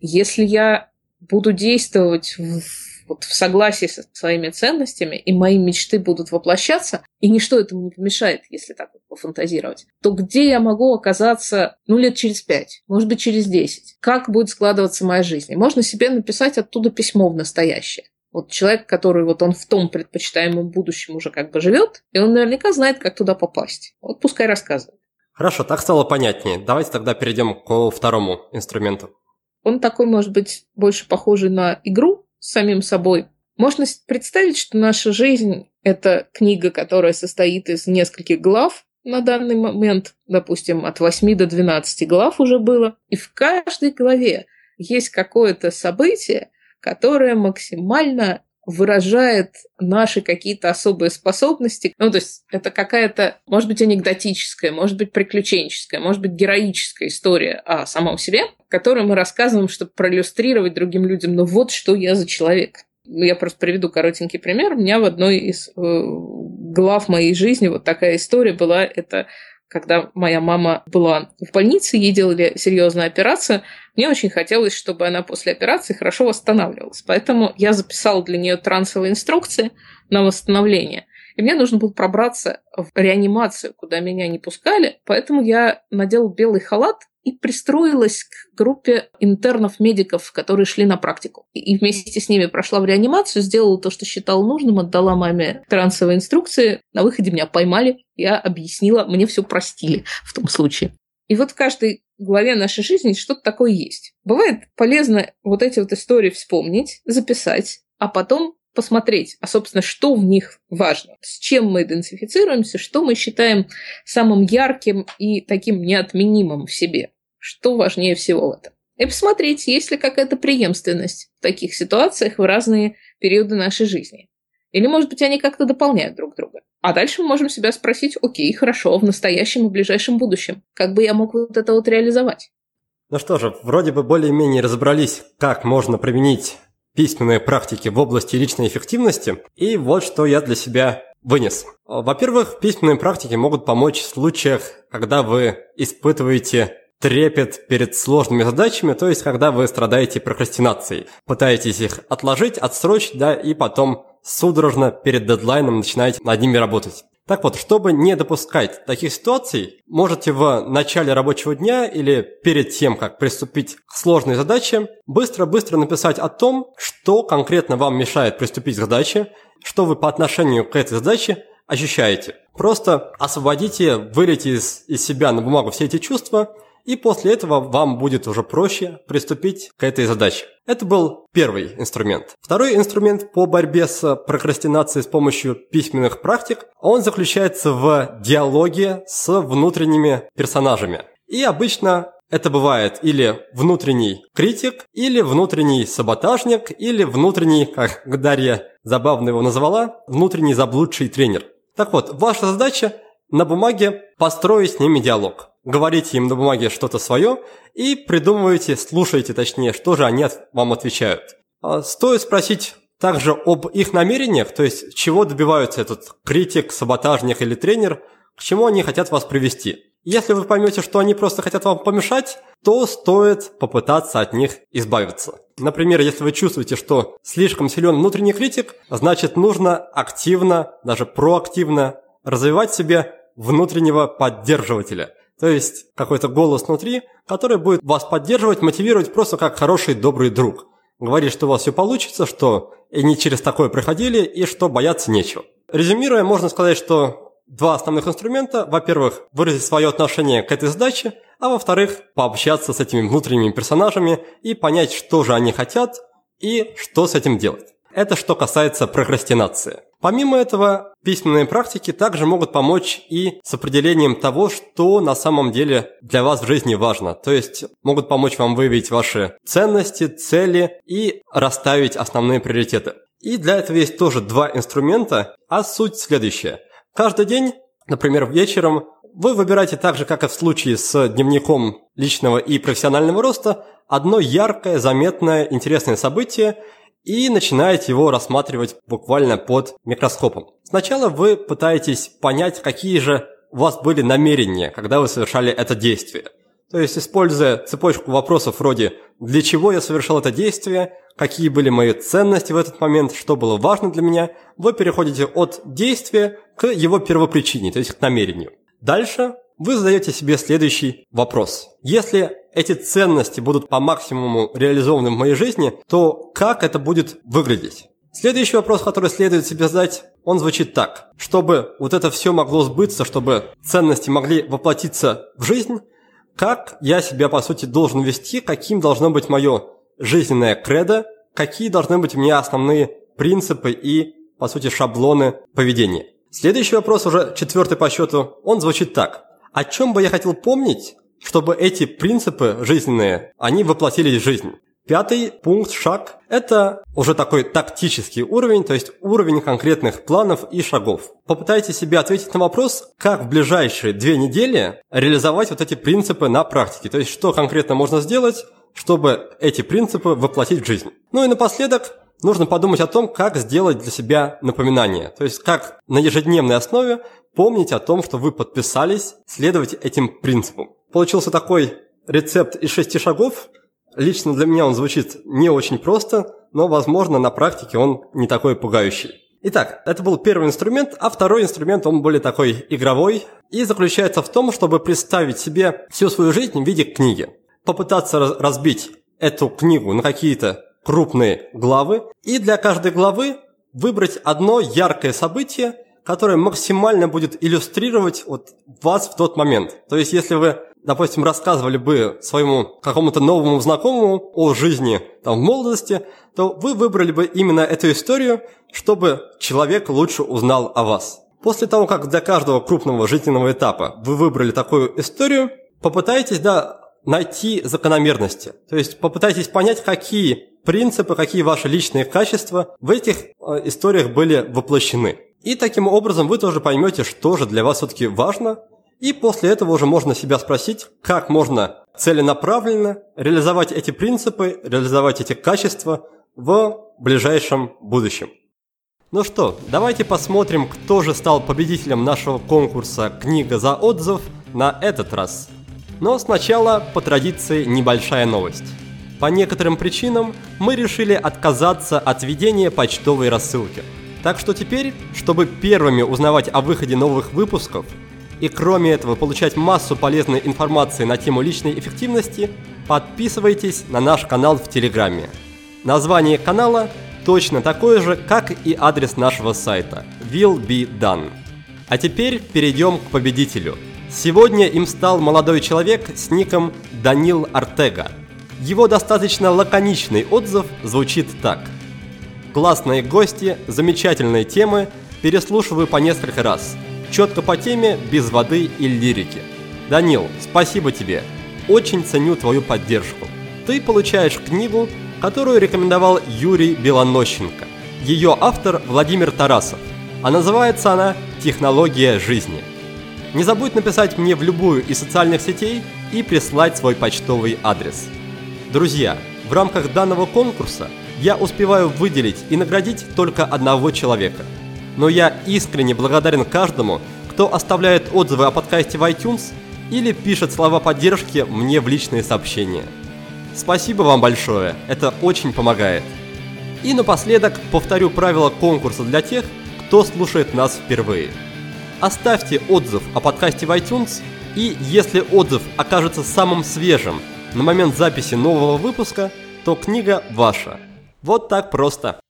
если я буду действовать в вот в согласии со своими ценностями, и мои мечты будут воплощаться, и ничто этому не помешает, если так вот пофантазировать, то где я могу оказаться, ну, лет через пять, может быть, через десять? Как будет складываться моя жизнь? И можно себе написать оттуда письмо в настоящее. Вот человек, который вот он в том предпочитаемом будущем уже как бы живет, и он наверняка знает, как туда попасть. Вот пускай рассказывает. Хорошо, так стало понятнее. Давайте тогда перейдем к второму инструменту. Он такой, может быть, больше похожий на игру, с самим собой. Можно представить, что наша жизнь – это книга, которая состоит из нескольких глав на данный момент, допустим, от 8 до 12 глав уже было, и в каждой главе есть какое-то событие, которое максимально выражает наши какие-то особые способности. Ну, то есть это какая-то, может быть, анекдотическая, может быть, приключенческая, может быть, героическая история о самом себе, которую мы рассказываем, чтобы проиллюстрировать другим людям, ну вот что я за человек. Я просто приведу коротенький пример. У меня в одной из э, глав моей жизни вот такая история была. Это когда моя мама была в больнице, ей делали серьезную операцию, мне очень хотелось, чтобы она после операции хорошо восстанавливалась. Поэтому я записала для нее трансовые инструкции на восстановление. И мне нужно было пробраться в реанимацию, куда меня не пускали. Поэтому я надела белый халат и пристроилась к группе интернов-медиков, которые шли на практику. И вместе с ними прошла в реанимацию, сделала то, что считала нужным, отдала маме трансовые инструкции. На выходе меня поймали, я объяснила, мне все простили в том случае. И вот в каждой главе нашей жизни что-то такое есть. Бывает полезно вот эти вот истории вспомнить, записать, а потом посмотреть, а, собственно, что в них важно, с чем мы идентифицируемся, что мы считаем самым ярким и таким неотменимым в себе, что важнее всего в этом. И посмотреть, есть ли какая-то преемственность в таких ситуациях в разные периоды нашей жизни. Или, может быть, они как-то дополняют друг друга. А дальше мы можем себя спросить, окей, хорошо, в настоящем и ближайшем будущем, как бы я мог вот это вот реализовать? Ну что же, вроде бы более-менее разобрались, как можно применить письменные практики в области личной эффективности, и вот что я для себя вынес. Во-первых, письменные практики могут помочь в случаях, когда вы испытываете трепет перед сложными задачами, то есть когда вы страдаете прокрастинацией, пытаетесь их отложить, отсрочить, да, и потом судорожно перед дедлайном начинаете над ними работать. Так вот, чтобы не допускать таких ситуаций, можете в начале рабочего дня или перед тем, как приступить к сложной задаче, быстро-быстро написать о том, что конкретно вам мешает приступить к задаче, что вы по отношению к этой задаче ощущаете. Просто освободите, вылейте из, из себя на бумагу все эти чувства – и после этого вам будет уже проще приступить к этой задаче. Это был первый инструмент. Второй инструмент по борьбе с прокрастинацией с помощью письменных практик, он заключается в диалоге с внутренними персонажами. И обычно это бывает или внутренний критик, или внутренний саботажник, или внутренний, как Дарья забавно его назвала, внутренний заблудший тренер. Так вот, ваша задача на бумаге построить с ними диалог говорите им на бумаге что-то свое и придумываете, слушаете точнее, что же они вам отвечают. А стоит спросить также об их намерениях, то есть чего добиваются этот критик, саботажник или тренер, к чему они хотят вас привести. Если вы поймете, что они просто хотят вам помешать, то стоит попытаться от них избавиться. Например, если вы чувствуете, что слишком силен внутренний критик, значит нужно активно, даже проактивно развивать себе внутреннего поддерживателя – то есть какой-то голос внутри, который будет вас поддерживать, мотивировать просто как хороший, добрый друг. Говорит, что у вас все получится, что и не через такое проходили, и что бояться нечего. Резюмируя, можно сказать, что два основных инструмента. Во-первых, выразить свое отношение к этой задаче, а во-вторых, пообщаться с этими внутренними персонажами и понять, что же они хотят и что с этим делать. Это что касается прокрастинации. Помимо этого, письменные практики также могут помочь и с определением того, что на самом деле для вас в жизни важно. То есть могут помочь вам выявить ваши ценности, цели и расставить основные приоритеты. И для этого есть тоже два инструмента, а суть следующая. Каждый день, например, вечером, вы выбираете так же, как и в случае с дневником личного и профессионального роста, одно яркое, заметное, интересное событие – и начинаете его рассматривать буквально под микроскопом. Сначала вы пытаетесь понять, какие же у вас были намерения, когда вы совершали это действие. То есть, используя цепочку вопросов вроде «Для чего я совершал это действие?», «Какие были мои ценности в этот момент?», «Что было важно для меня?», вы переходите от действия к его первопричине, то есть к намерению. Дальше вы задаете себе следующий вопрос. Если эти ценности будут по максимуму реализованы в моей жизни, то как это будет выглядеть? Следующий вопрос, который следует себе задать, он звучит так. Чтобы вот это все могло сбыться, чтобы ценности могли воплотиться в жизнь, как я себя, по сути, должен вести, каким должно быть мое жизненное кредо, какие должны быть у меня основные принципы и, по сути, шаблоны поведения. Следующий вопрос, уже четвертый по счету, он звучит так. О чем бы я хотел помнить, чтобы эти принципы жизненные, они воплотились в жизнь. Пятый пункт, шаг – это уже такой тактический уровень, то есть уровень конкретных планов и шагов. Попытайтесь себе ответить на вопрос, как в ближайшие две недели реализовать вот эти принципы на практике. То есть, что конкретно можно сделать, чтобы эти принципы воплотить в жизнь. Ну и напоследок, нужно подумать о том, как сделать для себя напоминание. То есть, как на ежедневной основе помнить о том, что вы подписались следовать этим принципам. Получился такой рецепт из шести шагов. Лично для меня он звучит не очень просто, но, возможно, на практике он не такой пугающий. Итак, это был первый инструмент, а второй инструмент, он более такой игровой и заключается в том, чтобы представить себе всю свою жизнь в виде книги. Попытаться разбить эту книгу на какие-то крупные главы и для каждой главы выбрать одно яркое событие, которое максимально будет иллюстрировать вот вас в тот момент. То есть, если вы допустим, рассказывали бы своему какому-то новому знакомому о жизни там, в молодости, то вы выбрали бы именно эту историю, чтобы человек лучше узнал о вас. После того, как для каждого крупного жизненного этапа вы выбрали такую историю, попытайтесь да, найти закономерности. То есть попытайтесь понять, какие принципы, какие ваши личные качества в этих э, историях были воплощены. И таким образом вы тоже поймете, что же для вас все-таки важно, и после этого уже можно себя спросить, как можно целенаправленно реализовать эти принципы, реализовать эти качества в ближайшем будущем. Ну что, давайте посмотрим, кто же стал победителем нашего конкурса «Книга за отзыв» на этот раз. Но сначала, по традиции, небольшая новость. По некоторым причинам мы решили отказаться от ведения почтовой рассылки. Так что теперь, чтобы первыми узнавать о выходе новых выпусков, и кроме этого получать массу полезной информации на тему личной эффективности, подписывайтесь на наш канал в Телеграме. Название канала точно такое же, как и адрес нашего сайта will be done. А теперь перейдем к победителю. Сегодня им стал молодой человек с ником Данил Артега. Его достаточно лаконичный отзыв звучит так. Классные гости, замечательные темы, переслушиваю по несколько раз – Четко по теме, без воды и лирики. Данил, спасибо тебе. Очень ценю твою поддержку. Ты получаешь книгу, которую рекомендовал Юрий Белонощенко. Ее автор Владимир Тарасов. А называется она «Технология жизни». Не забудь написать мне в любую из социальных сетей и прислать свой почтовый адрес. Друзья, в рамках данного конкурса я успеваю выделить и наградить только одного человека – но я искренне благодарен каждому, кто оставляет отзывы о подкасте в iTunes или пишет слова поддержки мне в личные сообщения. Спасибо вам большое, это очень помогает. И напоследок повторю правила конкурса для тех, кто слушает нас впервые. Оставьте отзыв о подкасте в iTunes, и если отзыв окажется самым свежим на момент записи нового выпуска, то книга ваша. Вот так просто.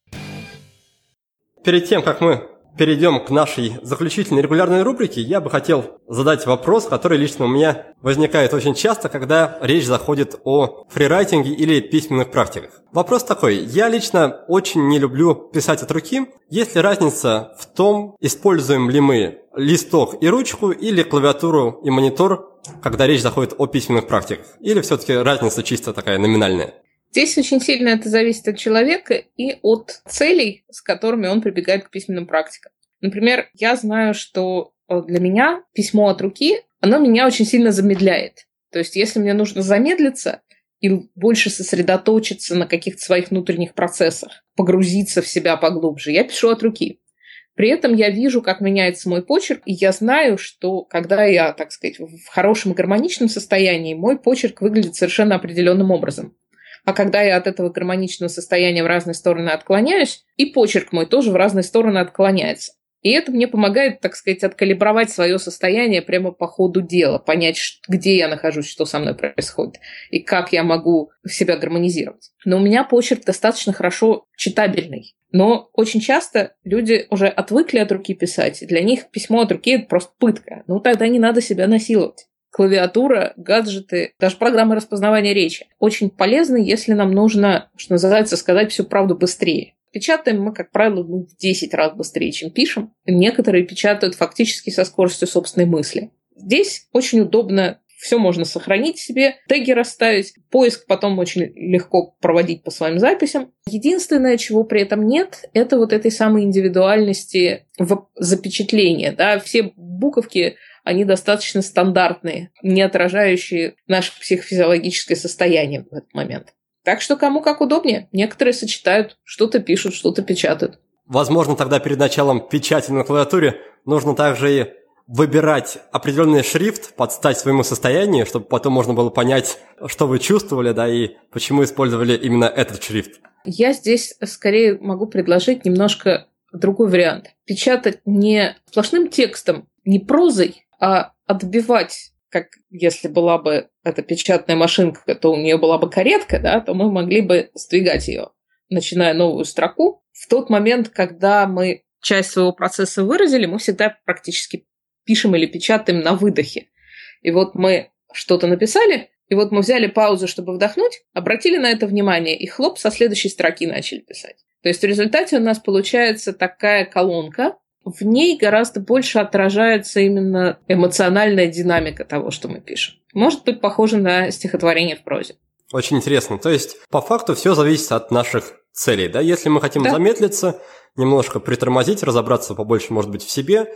Перед тем, как мы перейдем к нашей заключительной регулярной рубрике, я бы хотел задать вопрос, который лично у меня возникает очень часто, когда речь заходит о фрирайтинге или письменных практиках. Вопрос такой. Я лично очень не люблю писать от руки. Есть ли разница в том, используем ли мы листок и ручку или клавиатуру и монитор, когда речь заходит о письменных практиках? Или все-таки разница чисто такая номинальная? Здесь очень сильно это зависит от человека и от целей, с которыми он прибегает к письменным практикам. Например, я знаю, что э, для меня письмо от руки, оно меня очень сильно замедляет. То есть, если мне нужно замедлиться и больше сосредоточиться на каких-то своих внутренних процессах, погрузиться в себя поглубже, я пишу от руки. При этом я вижу, как меняется мой почерк, и я знаю, что когда я, так сказать, в хорошем гармоничном состоянии, мой почерк выглядит совершенно определенным образом. А когда я от этого гармоничного состояния в разные стороны отклоняюсь, и почерк мой тоже в разные стороны отклоняется. И это мне помогает, так сказать, откалибровать свое состояние прямо по ходу дела, понять, где я нахожусь, что со мной происходит, и как я могу себя гармонизировать. Но у меня почерк достаточно хорошо читабельный. Но очень часто люди уже отвыкли от руки писать. Для них письмо от руки – это просто пытка. Ну, тогда не надо себя насиловать клавиатура, гаджеты, даже программы распознавания речи. Очень полезны, если нам нужно, что называется, сказать всю правду быстрее. Печатаем мы, как правило, ну, в 10 раз быстрее, чем пишем. Некоторые печатают фактически со скоростью собственной мысли. Здесь очень удобно все можно сохранить себе, теги расставить, поиск потом очень легко проводить по своим записям. Единственное, чего при этом нет, это вот этой самой индивидуальности в запечатлении. Да? Все буковки они достаточно стандартные, не отражающие наше психофизиологическое состояние в этот момент. Так что кому как удобнее. Некоторые сочетают, что-то пишут, что-то печатают. Возможно, тогда перед началом печати на клавиатуре нужно также и выбирать определенный шрифт под стать своему состоянию, чтобы потом можно было понять, что вы чувствовали, да, и почему использовали именно этот шрифт. Я здесь скорее могу предложить немножко другой вариант. Печатать не сплошным текстом, не прозой, а отбивать, как если была бы эта печатная машинка, то у нее была бы каретка, да, то мы могли бы сдвигать ее, начиная новую строку. В тот момент, когда мы часть своего процесса выразили, мы всегда практически пишем или печатаем на выдохе. И вот мы что-то написали, и вот мы взяли паузу, чтобы вдохнуть, обратили на это внимание, и хлоп, со следующей строки начали писать. То есть в результате у нас получается такая колонка, в ней гораздо больше отражается именно эмоциональная динамика того, что мы пишем. Может быть похоже на стихотворение в прозе. Очень интересно. То есть, по факту, все зависит от наших целей. Да? Если мы хотим да. замедлиться, немножко притормозить, разобраться побольше, может быть, в себе,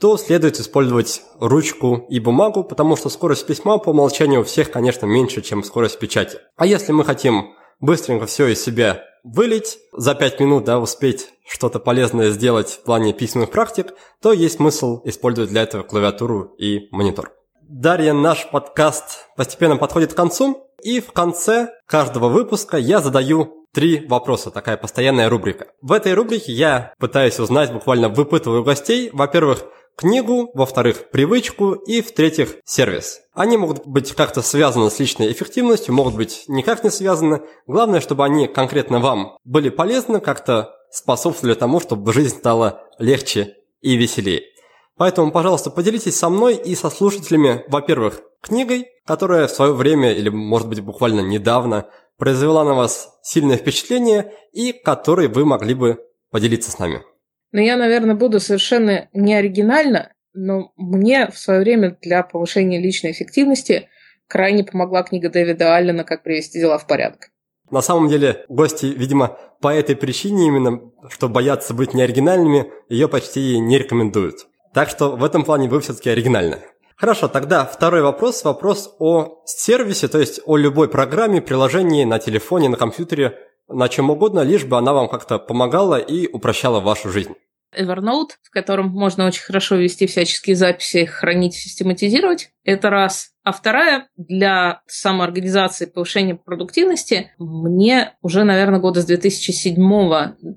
то следует использовать ручку и бумагу, потому что скорость письма по умолчанию у всех, конечно, меньше, чем скорость печати. А если мы хотим быстренько все из себя вылить, за 5 минут да, успеть что-то полезное сделать в плане письменных практик, то есть смысл использовать для этого клавиатуру и монитор. Дарья, наш подкаст постепенно подходит к концу, и в конце каждого выпуска я задаю три вопроса, такая постоянная рубрика. В этой рубрике я пытаюсь узнать, буквально выпытываю гостей, во-первых, книгу, во-вторых, привычку и, в-третьих, сервис. Они могут быть как-то связаны с личной эффективностью, могут быть никак не связаны. Главное, чтобы они конкретно вам были полезны, как-то способствовали тому, чтобы жизнь стала легче и веселее. Поэтому, пожалуйста, поделитесь со мной и со слушателями, во-первых, книгой, которая в свое время, или, может быть, буквально недавно, произвела на вас сильное впечатление и которой вы могли бы поделиться с нами. Но я, наверное, буду совершенно не оригинально, но мне в свое время для повышения личной эффективности крайне помогла книга Дэвида Аллена «Как привести дела в порядок». На самом деле, гости, видимо, по этой причине именно, что боятся быть неоригинальными, ее почти не рекомендуют. Так что в этом плане вы все-таки оригинальны. Хорошо, тогда второй вопрос, вопрос о сервисе, то есть о любой программе, приложении на телефоне, на компьютере, на чем угодно, лишь бы она вам как-то помогала и упрощала вашу жизнь. Evernote, в котором можно очень хорошо вести всяческие записи, хранить, систематизировать. Это раз. А вторая, для самоорганизации повышения продуктивности, мне уже, наверное, года с 2007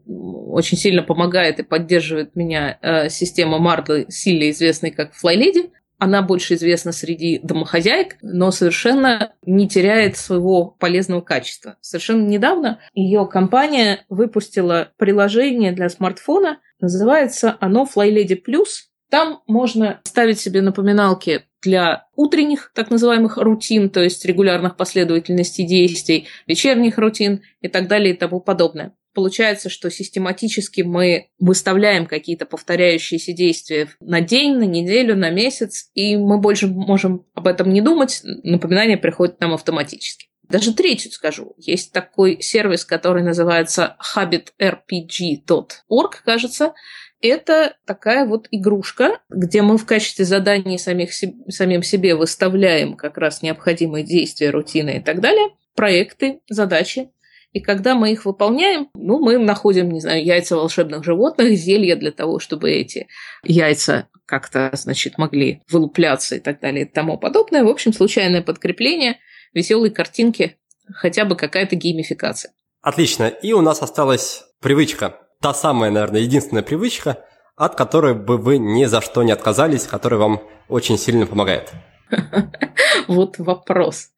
очень сильно помогает и поддерживает меня э, система Марды, сильно известная как FlyLady. Она больше известна среди домохозяек, но совершенно не теряет своего полезного качества. Совершенно недавно ее компания выпустила приложение для смартфона, называется оно FlyLady Plus. Там можно ставить себе напоминалки для утренних так называемых рутин, то есть регулярных последовательностей действий, вечерних рутин и так далее и тому подобное получается, что систематически мы выставляем какие-то повторяющиеся действия на день, на неделю, на месяц, и мы больше можем об этом не думать, напоминание приходит нам автоматически. Даже третью скажу. Есть такой сервис, который называется habitrpg.org, кажется. Это такая вот игрушка, где мы в качестве заданий самих, самим себе выставляем как раз необходимые действия, рутины и так далее, проекты, задачи, и когда мы их выполняем, ну, мы находим, не знаю, яйца волшебных животных, зелья для того, чтобы эти яйца как-то, значит, могли вылупляться и так далее и тому подобное. В общем, случайное подкрепление, веселые картинки, хотя бы какая-то геймификация. Отлично. И у нас осталась привычка. Та самая, наверное, единственная привычка, от которой бы вы ни за что не отказались, которая вам очень сильно помогает. [LAUGHS] Вот вопрос.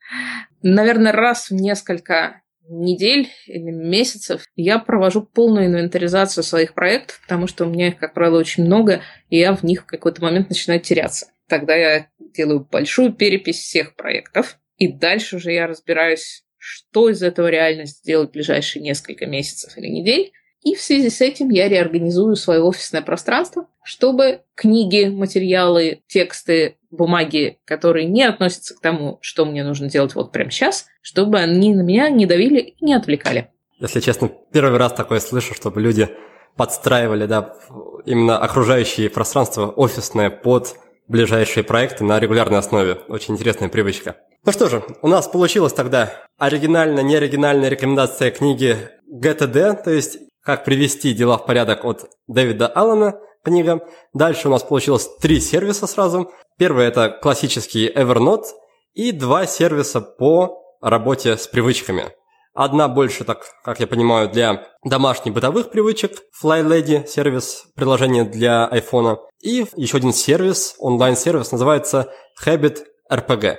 Наверное, раз в несколько недель или месяцев я провожу полную инвентаризацию своих проектов, потому что у меня их, как правило, очень много, и я в них в какой-то момент начинаю теряться. Тогда я делаю большую перепись всех проектов, и дальше уже я разбираюсь, что из этого реально сделать в ближайшие несколько месяцев или недель, и в связи с этим я реорганизую свое офисное пространство, чтобы книги, материалы, тексты, бумаги, которые не относятся к тому, что мне нужно делать вот прямо сейчас, чтобы они на меня не давили и не отвлекали. Если честно, первый раз такое слышу, чтобы люди подстраивали, да, именно окружающее пространство офисное под ближайшие проекты на регулярной основе. Очень интересная привычка. Ну что же, у нас получилась тогда оригинально-неоригинальная рекомендация книги ГТД, то есть «Как привести дела в порядок» от Дэвида Аллена книга. Дальше у нас получилось три сервиса сразу. Первый – это классический Evernote и два сервиса по работе с привычками. Одна больше, так как я понимаю, для домашних бытовых привычек, FlyLady сервис, приложение для iPhone. И еще один сервис, онлайн-сервис, называется Habit RPG.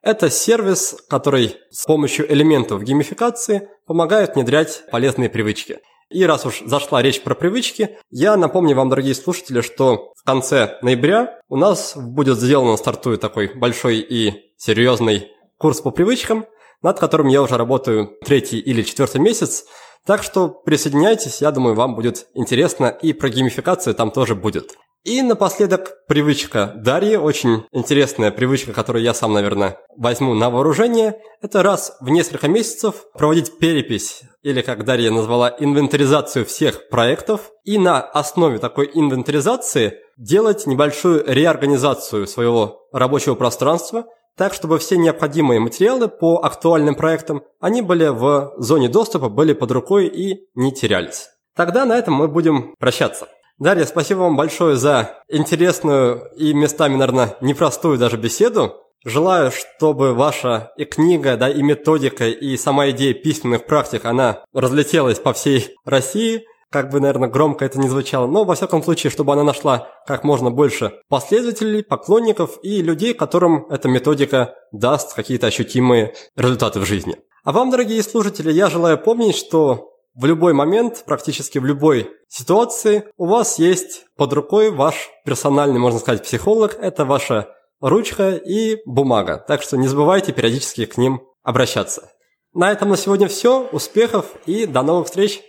Это сервис, который с помощью элементов геймификации помогает внедрять полезные привычки. И раз уж зашла речь про привычки, я напомню вам, дорогие слушатели, что в конце ноября у нас будет сделан, стартует такой большой и серьезный курс по привычкам, над которым я уже работаю третий или четвертый месяц. Так что присоединяйтесь, я думаю, вам будет интересно, и про геймификацию там тоже будет. И напоследок привычка Дарьи, очень интересная привычка, которую я сам, наверное, возьму на вооружение. Это раз в несколько месяцев проводить перепись, или как Дарья назвала, инвентаризацию всех проектов. И на основе такой инвентаризации делать небольшую реорганизацию своего рабочего пространства, так чтобы все необходимые материалы по актуальным проектам, они были в зоне доступа, были под рукой и не терялись. Тогда на этом мы будем прощаться. Дарья, спасибо вам большое за интересную и местами, наверное, непростую даже беседу. Желаю, чтобы ваша и книга, да, и методика, и сама идея письменных практик, она разлетелась по всей России, как бы, наверное, громко это не звучало, но, во всяком случае, чтобы она нашла как можно больше последователей, поклонников и людей, которым эта методика даст какие-то ощутимые результаты в жизни. А вам, дорогие слушатели, я желаю помнить, что в любой момент, практически в любой ситуации, у вас есть под рукой ваш персональный, можно сказать, психолог. Это ваша ручка и бумага. Так что не забывайте периодически к ним обращаться. На этом на сегодня все. Успехов и до новых встреч!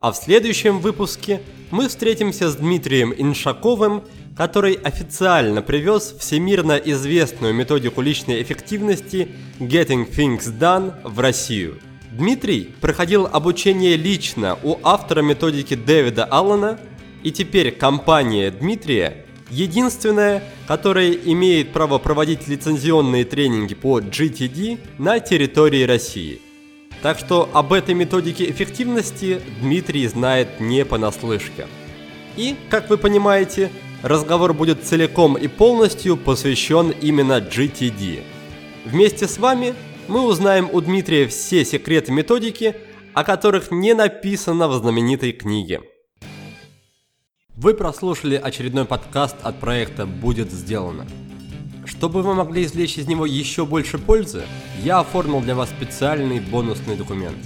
А в следующем выпуске мы встретимся с Дмитрием Иншаковым, который официально привез всемирно известную методику личной эффективности Getting Things Done в Россию – Дмитрий проходил обучение лично у автора методики Дэвида Аллана, и теперь компания Дмитрия единственная, которая имеет право проводить лицензионные тренинги по GTD на территории России. Так что об этой методике эффективности Дмитрий знает не понаслышке. И, как вы понимаете, разговор будет целиком и полностью посвящен именно GTD. Вместе с вами мы узнаем у Дмитрия все секреты методики, о которых не написано в знаменитой книге. Вы прослушали очередной подкаст от проекта «Будет сделано». Чтобы вы могли извлечь из него еще больше пользы, я оформил для вас специальный бонусный документ.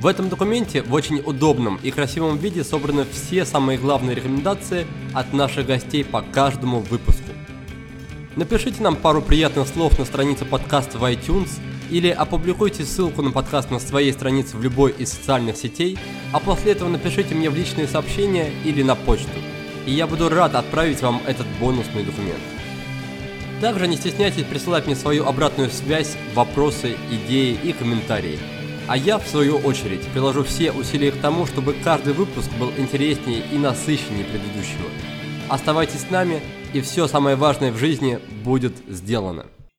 В этом документе в очень удобном и красивом виде собраны все самые главные рекомендации от наших гостей по каждому выпуску. Напишите нам пару приятных слов на странице подкаста в iTunes или опубликуйте ссылку на подкаст на своей странице в любой из социальных сетей, а после этого напишите мне в личные сообщения или на почту, и я буду рад отправить вам этот бонусный документ. Также не стесняйтесь присылать мне свою обратную связь, вопросы, идеи и комментарии. А я, в свою очередь, приложу все усилия к тому, чтобы каждый выпуск был интереснее и насыщеннее предыдущего. Оставайтесь с нами, и все самое важное в жизни будет сделано.